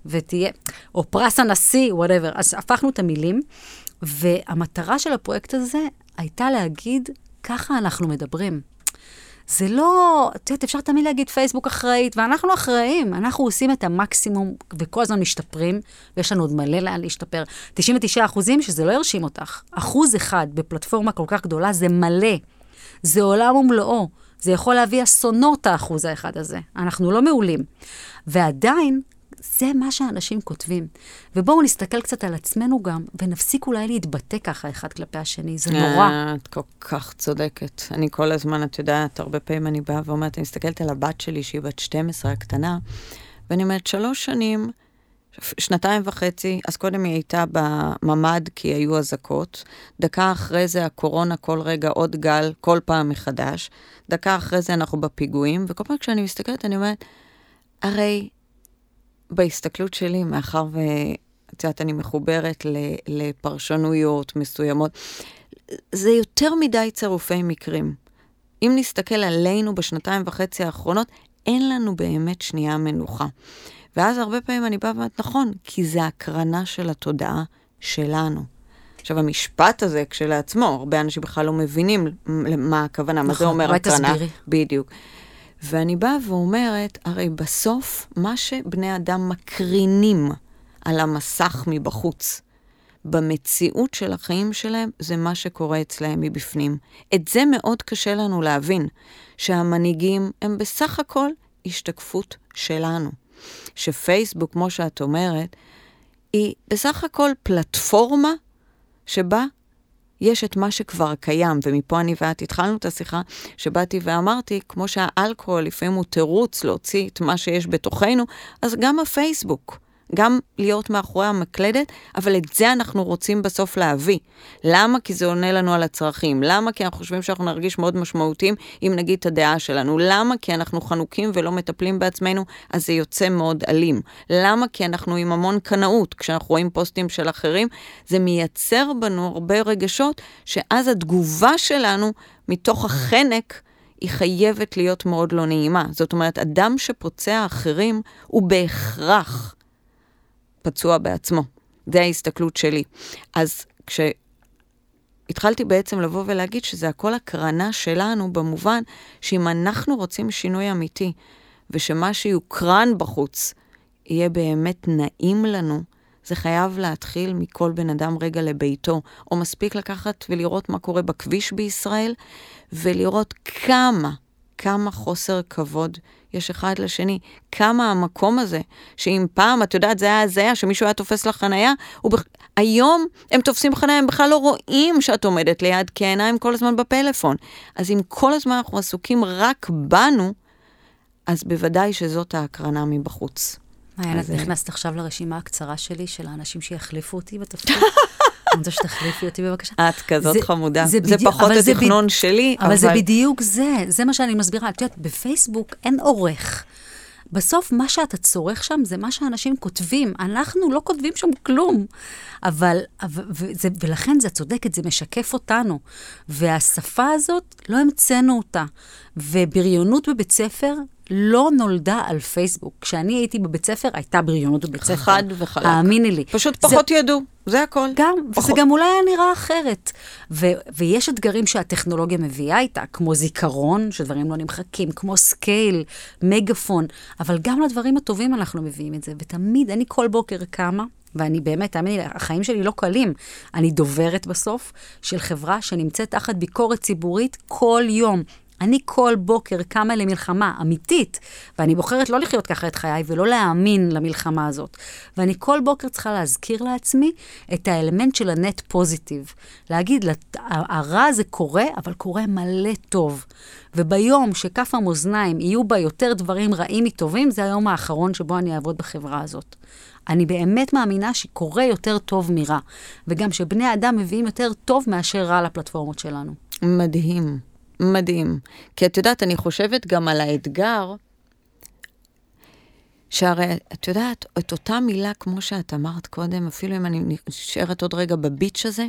ותהיה, או פרס הנשיא, whatever. אז הפכנו את המילים, והמטרה של הפרויקט הזה הייתה להגיד, ככה אנחנו מדברים. זה לא, את יודעת, אפשר תמיד להגיד פייסבוק אחראית, ואנחנו אחראים. אנחנו עושים את המקסימום וכל הזמן משתפרים, ויש לנו עוד מלא לאן להשתפר. 99 אחוזים, שזה לא ירשים אותך. אחוז אחד בפלטפורמה כל כך גדולה זה מלא. זה עולם ומלואו. זה יכול להביא אסונות, האחוז האחד הזה. אנחנו לא מעולים. ועדיין, זה מה שאנשים כותבים. ובואו נסתכל קצת על עצמנו גם, ונפסיק אולי להתבטא ככה אחד כלפי השני, זה נורא. אה, את כל כך צודקת. אני כל הזמן, את יודעת, הרבה פעמים אני באה ואומרת, אני מסתכלת על הבת שלי, שהיא בת 12, הקטנה, ואני אומרת, שלוש שנים, שנתיים וחצי, אז קודם היא הייתה בממ"ד כי היו אזעקות. דקה אחרי זה הקורונה, כל רגע עוד גל, כל פעם מחדש. דקה אחרי זה אנחנו בפיגועים, וכל פעם כשאני מסתכלת, אני אומרת, הרי בהסתכלות שלי, מאחר ואת יודעת, אני מחוברת לפרשנויות מסוימות, זה יותר מדי צירופי מקרים. אם נסתכל עלינו בשנתיים וחצי האחרונות, אין לנו באמת שנייה מנוחה. ואז הרבה פעמים אני באה ואומרת, נכון, כי זה הקרנה של התודעה שלנו. עכשיו, המשפט הזה כשלעצמו, הרבה אנשים בכלל לא מבינים מה הכוונה, נכון, מה זה נכון, אומר הקרנה. נכון, תסבירי. בדיוק. ואני באה ואומרת, הרי בסוף, מה שבני אדם מקרינים על המסך מבחוץ, במציאות של החיים שלהם, זה מה שקורה אצלהם מבפנים. את זה מאוד קשה לנו להבין, שהמנהיגים הם בסך הכל השתקפות שלנו. שפייסבוק, כמו שאת אומרת, היא בסך הכל פלטפורמה שבה יש את מה שכבר קיים, ומפה אני ואת התחלנו את השיחה, שבאתי ואמרתי, כמו שהאלכוהול לפעמים הוא תירוץ להוציא את מה שיש בתוכנו, אז גם הפייסבוק. גם להיות מאחורי המקלדת, אבל את זה אנחנו רוצים בסוף להביא. למה? כי זה עונה לנו על הצרכים. למה? כי אנחנו חושבים שאנחנו נרגיש מאוד משמעותיים אם נגיד את הדעה שלנו. למה? כי אנחנו חנוקים ולא מטפלים בעצמנו, אז זה יוצא מאוד אלים. למה? כי אנחנו עם המון קנאות. כשאנחנו רואים פוסטים של אחרים, זה מייצר בנו הרבה רגשות, שאז התגובה שלנו מתוך החנק, היא חייבת להיות מאוד לא נעימה. זאת אומרת, אדם שפוצע אחרים הוא בהכרח פצוע בעצמו. זה ההסתכלות שלי. אז כשהתחלתי בעצם לבוא ולהגיד שזה הכל הקרנה שלנו, במובן שאם אנחנו רוצים שינוי אמיתי, ושמה שיוקרן בחוץ יהיה באמת נעים לנו, זה חייב להתחיל מכל בן אדם רגע לביתו, או מספיק לקחת ולראות מה קורה בכביש בישראל, ולראות כמה, כמה חוסר כבוד יש אחד לשני. כמה המקום הזה, שאם פעם, את יודעת, זה היה הזיה, שמישהו היה תופס לך חנייה, ובכ... היום הם תופסים חנייה, הם בכלל לא רואים שאת עומדת ליד, כי העיניים כל הזמן בפלאפון. אז אם כל הזמן אנחנו עסוקים רק בנו, אז בוודאי שזאת ההקרנה מבחוץ. מעיין, את נכנסת עכשיו לרשימה הקצרה שלי של האנשים שיחליפו אותי בתפקיד. אני רוצה שתחליפי אותי בבקשה. את כזאת חמודה. זה, זה פחות התכנון שלי, אבל... אבל זה בדיוק זה, זה מה שאני מסבירה. את יודעת, בפייסבוק אין עורך. בסוף מה שאתה צורך שם זה מה שאנשים כותבים. אנחנו לא כותבים שם כלום. אבל, וזה, ולכן זה צודקת, זה משקף אותנו. והשפה הזאת, לא המצאנו אותה. ובריונות בבית ספר לא נולדה על פייסבוק. כשאני הייתי בבית ספר, הייתה בריונות בבית ספר. חד וחלק. האמיני לי. פשוט פחות זה, ידעו, זה הכל. גם, פחות. וזה גם אולי היה נראה אחרת. ו, ויש אתגרים שהטכנולוגיה מביאה איתה, כמו זיכרון, שדברים לא נמחקים, כמו scale, מגפון, אבל גם לדברים הטובים אנחנו מביאים את זה. ותמיד, אני כל בוקר קמה, ואני באמת, תאמיני לי, החיים שלי לא קלים. אני דוברת בסוף של חברה שנמצאת תחת ביקורת ציבורית כל יום. אני כל בוקר קמה למלחמה אמיתית, ואני בוחרת לא לחיות ככה את חיי ולא להאמין למלחמה הזאת. ואני כל בוקר צריכה להזכיר לעצמי את האלמנט של הנט פוזיטיב. להגיד, הרע הזה קורה, אבל קורה מלא טוב. וביום שכף המאזניים יהיו בה יותר דברים רעים מטובים, זה היום האחרון שבו אני אעבוד בחברה הזאת. אני באמת מאמינה שקורה יותר טוב מרע, וגם שבני אדם מביאים יותר טוב מאשר רע לפלטפורמות שלנו. מדהים. מדהים. כי את יודעת, אני חושבת גם על האתגר, שהרי, את יודעת, את אותה מילה, כמו שאת אמרת קודם, אפילו אם אני נשארת עוד רגע בביץ' הזה,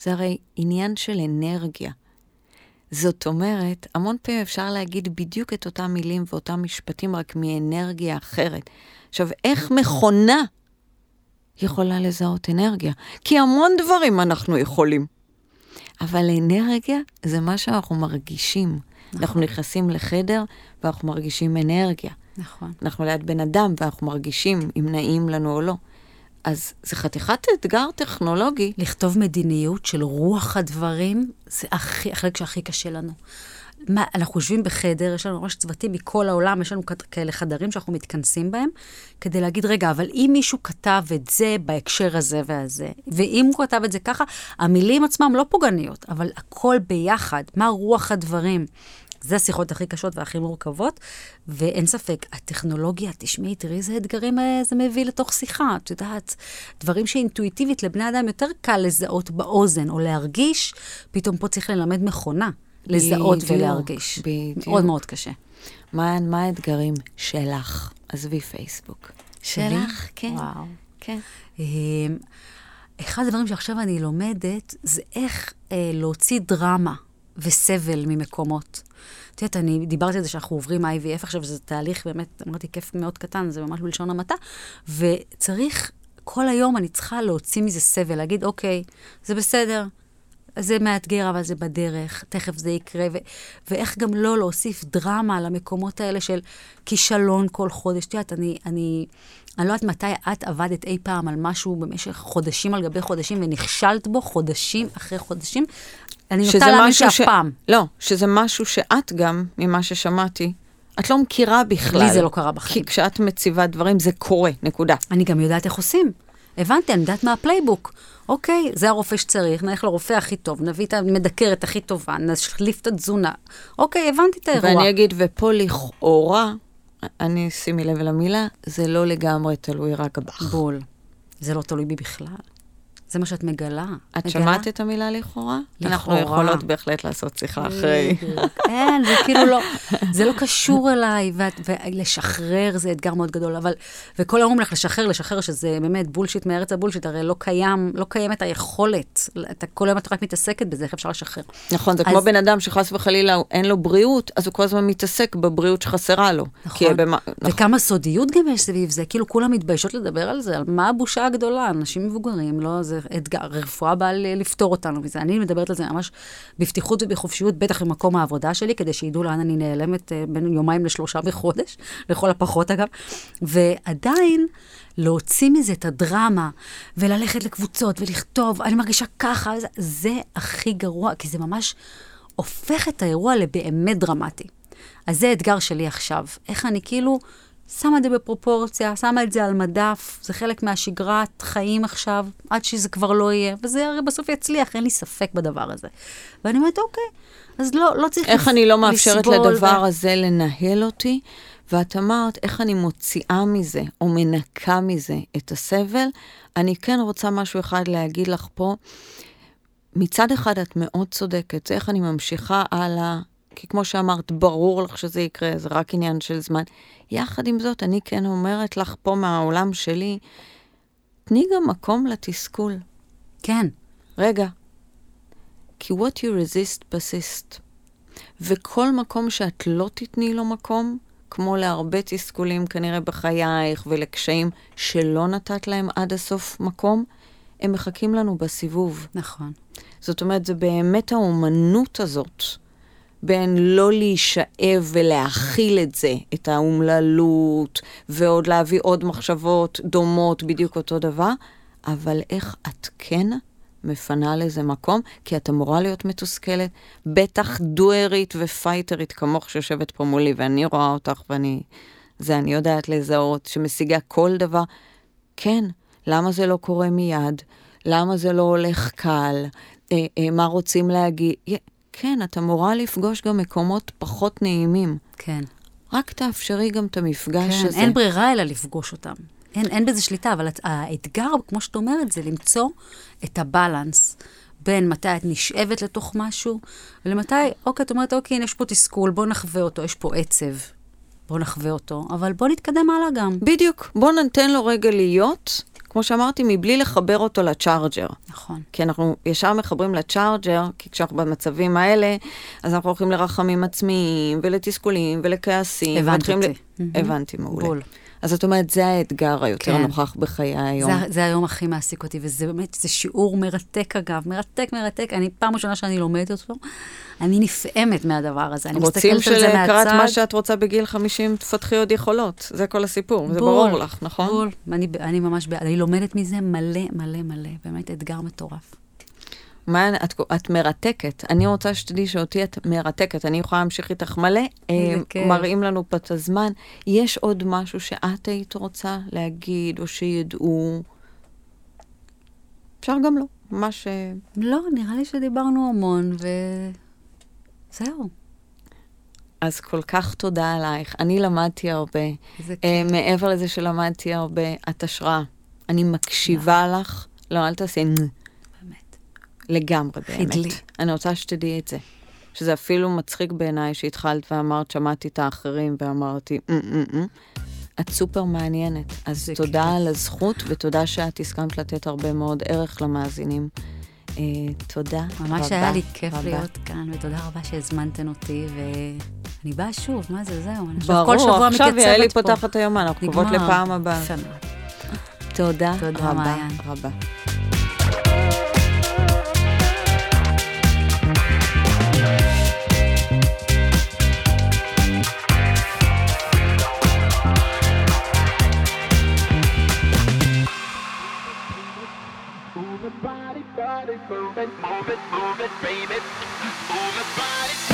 זה הרי עניין של אנרגיה. זאת אומרת, המון פעמים אפשר להגיד בדיוק את אותם מילים ואותם משפטים, רק מאנרגיה אחרת. עכשיו, איך מכונה יכולה לזהות אנרגיה? כי המון דברים אנחנו יכולים. אבל אנרגיה זה מה שאנחנו מרגישים. נכון. אנחנו נכנסים לחדר ואנחנו מרגישים אנרגיה. נכון. אנחנו ליד בן אדם ואנחנו מרגישים אם נעים לנו או לא. אז זה חתיכת אתגר טכנולוגי. לכתוב מדיניות של רוח הדברים, זה הכי, החלק שהכי קשה לנו. מה, אנחנו יושבים בחדר, יש לנו ממש צוותים מכל העולם, יש לנו כאלה חדרים שאנחנו מתכנסים בהם, כדי להגיד, רגע, אבל אם מישהו כתב את זה בהקשר הזה והזה, ואם הוא כתב את זה ככה, המילים עצמם לא פוגעניות, אבל הכל ביחד, מה רוח הדברים. זה השיחות הכי קשות והכי מורכבות, ואין ספק, הטכנולוגיה, תשמעי, תראי איזה אתגרים אה, זה מביא לתוך שיחה, את יודעת, דברים שאינטואיטיבית לבני אדם יותר קל לזהות באוזן או להרגיש, פתאום פה צריך ללמד מכונה. לזהות בדיוק, ולהרגיש. בדיוק. מאוד מאוד קשה. מה, מה האתגרים שלך? עזבי פייסבוק. שלך? כן. וואו. כן. אמ, אחד הדברים שעכשיו אני לומדת, זה איך אה, להוציא דרמה וסבל ממקומות. את יודעת, אני דיברתי על זה שאנחנו עוברים IVF עכשיו, זה תהליך באמת, אמרתי, כיף מאוד קטן, זה ממש בלשון המעטה, וצריך, כל היום אני צריכה להוציא מזה סבל, להגיד, אוקיי, זה בסדר, זה מאתגר, אבל זה בדרך, תכף זה יקרה, ו- ואיך גם לא להוסיף דרמה למקומות האלה של כישלון כל חודש. את יודעת, אני, אני, אני לא יודעת מתי את עבדת אי פעם על משהו במשך חודשים על גבי חודשים, ונכשלת בו חודשים אחרי חודשים. אני נוטה להאמין שאף ש... פעם. לא, שזה משהו שאת גם, ממה ששמעתי, את לא מכירה בכלל. לי זה לא קרה בחיים. כי כשאת מציבה דברים, זה קורה, נקודה. אני גם יודעת איך עושים. הבנתי, אני יודעת מה ה playbook. אוקיי, זה הרופא שצריך, נלך לרופא הכי טוב, נביא את המדקרת הכי טובה, נחליף את התזונה. אוקיי, הבנתי את האירוע. ואני אגיד, ופה לכאורה, אני, שימי לב למילה, זה לא לגמרי תלוי רק בך. בול. זה לא תלוי בי בכלל. זה מה שאת מגלה. את מגלה? שמעת את המילה לכאורה? לכאורה. אנחנו יכולות בהחלט לעשות שיחה אחרי. אין, זה כאילו לא, זה לא קשור אליי, ולשחרר זה אתגר מאוד גדול, אבל, וכל היום לך לשחרר, לשחרר, שזה באמת בולשיט מארץ הבולשיט, הרי לא קיים, לא קיימת היכולת, אתה כל היום את רק מתעסקת בזה, איך אפשר לשחרר. נכון, זה אז... כמו בן אדם שחס וחלילה אין לו בריאות, אז הוא כל הזמן מתעסק בבריאות שחסרה לו. נכון, במה, נכון. וכמה סודיות גם יש סביב זה, כאילו כולם מתביישות לדבר על זה, על מה הבושה הגדולה, אנשים מבוגרים, לא, זה אתגר, רפואה באה לפתור אותנו מזה. אני מדברת על זה ממש בפתיחות ובחופשיות, בטח במקום העבודה שלי, כדי שידעו לאן אני נעלמת אה, בין יומיים לשלושה בחודש, לכל הפחות אגב. ועדיין, להוציא מזה את הדרמה, וללכת לקבוצות, ולכתוב, אני מרגישה ככה, זה, זה הכי גרוע, כי זה ממש הופך את האירוע לבאמת דרמטי. אז זה אתגר שלי עכשיו. איך אני כאילו... שמה את זה בפרופורציה, שמה את זה על מדף, זה חלק מהשגרת חיים עכשיו, עד שזה כבר לא יהיה, וזה הרי בסוף יצליח, אין לי ספק בדבר הזה. ואני אומרת, אוקיי, אז לא, לא צריך איך אני לא מאפשרת לדבר ו... הזה לנהל אותי? ואת אמרת, איך אני מוציאה מזה, או מנקה מזה את הסבל? אני כן רוצה משהו אחד להגיד לך פה. מצד אחד את מאוד צודקת, איך אני ממשיכה הלאה, כי כמו שאמרת, ברור לך שזה יקרה, זה רק עניין של זמן. יחד עם זאת, אני כן אומרת לך פה מהעולם שלי, תני גם מקום לתסכול. כן. רגע, כי what you resist persist. וכל מקום שאת לא תתני לו מקום, כמו להרבה תסכולים כנראה בחייך ולקשיים שלא נתת להם עד הסוף מקום, הם מחכים לנו בסיבוב. נכון. זאת אומרת, זה באמת האומנות הזאת. בין לא להישאב ולהכיל את זה, את האומללות, ועוד להביא עוד מחשבות דומות, בדיוק אותו דבר, אבל איך את כן מפנה לזה מקום, כי את אמורה להיות מתוסכלת, בטח דוארית ופייטרית כמוך שיושבת פה מולי, ואני רואה אותך ואני... זה, אני יודעת לזהות, שמשיגה כל דבר. כן, למה זה לא קורה מיד? למה זה לא הולך קל? אה, אה, מה רוצים להגיד? כן, את אמורה לפגוש גם מקומות פחות נעימים. כן. רק תאפשרי גם את המפגש כן, הזה. אין ברירה אלא לפגוש אותם. אין, אין בזה שליטה, אבל האתגר, כמו שאת אומרת, זה למצוא את הבלנס בין מתי את נשאבת לתוך משהו, ולמתי, אוקיי, את אומרת, אוקיי, יש פה תסכול, בוא נחווה אותו, יש פה עצב, בוא נחווה אותו, אבל בוא נתקדם הלאה גם. בדיוק, בוא ניתן לו רגע להיות, כמו שאמרתי, מבלי לחבר אותו לצ'ארג'ר. נכון. כי אנחנו ישר מחברים לצ'ארג'ר, כי כשאנחנו במצבים האלה, אז אנחנו הולכים לרחמים עצמיים, ולתסכולים, ולכעסים. הבנת אותי. ל... הבנתי, מעולה. בול. אז זאת אומרת, זה האתגר היותר כן. נוכח בחיי היום. זה, זה היום הכי מעסיק אותי, וזה באמת, זה שיעור מרתק אגב, מרתק, מרתק. אני, פעם ראשונה שאני לומדת אותו, אני נפעמת מהדבר הזה. אני רוצים מסתכלת על זה מהצד. שלקראת מה שאת רוצה בגיל 50, תפתחי עוד יכולות. זה כל הסיפור, זה ברור לך, נכון? בול, אני, אני ממש בעד. אני לומדת מזה מלא, מלא, מלא. באמת אתגר מטורף. מה, את, את מרתקת. אני רוצה שתדעי שאותי את מרתקת. אני יכולה להמשיך איתך מלא. אה. מראים לנו פה את הזמן. יש עוד משהו שאת היית רוצה להגיד, או שידעו? אפשר גם לא. מה ש... לא, נראה לי שדיברנו המון, וזהו. אז כל כך תודה עלייך. אני למדתי הרבה. איזה אה, כיף. מעבר לזה שלמדתי הרבה, את השראה. אני מקשיבה לך. לא, אל תעשי. לגמרי, באמת. חדלי. אני רוצה שתדעי את זה. שזה אפילו מצחיק בעיניי שהתחלת ואמרת, שמעתי את האחרים ואמרתי, "אמ, אמ, אמ." את סופר מעניינת. אז תודה כיף. על הזכות ותודה שאת הסכמת לתת הרבה מאוד ערך למאזינים. אה, תודה רבה. ממש היה לי כיף רבה. להיות כאן, ותודה רבה שהזמנתם אותי, ואני באה שוב, מה זה, זהו. ברור, כל שבוע עכשיו. יעלי פותחת היומן, אנחנו נגמר. לפעם הבאה. תודה תודה, רבה מעיין. רבה. Body, body, move it, move it, move it, baby. Move it, body.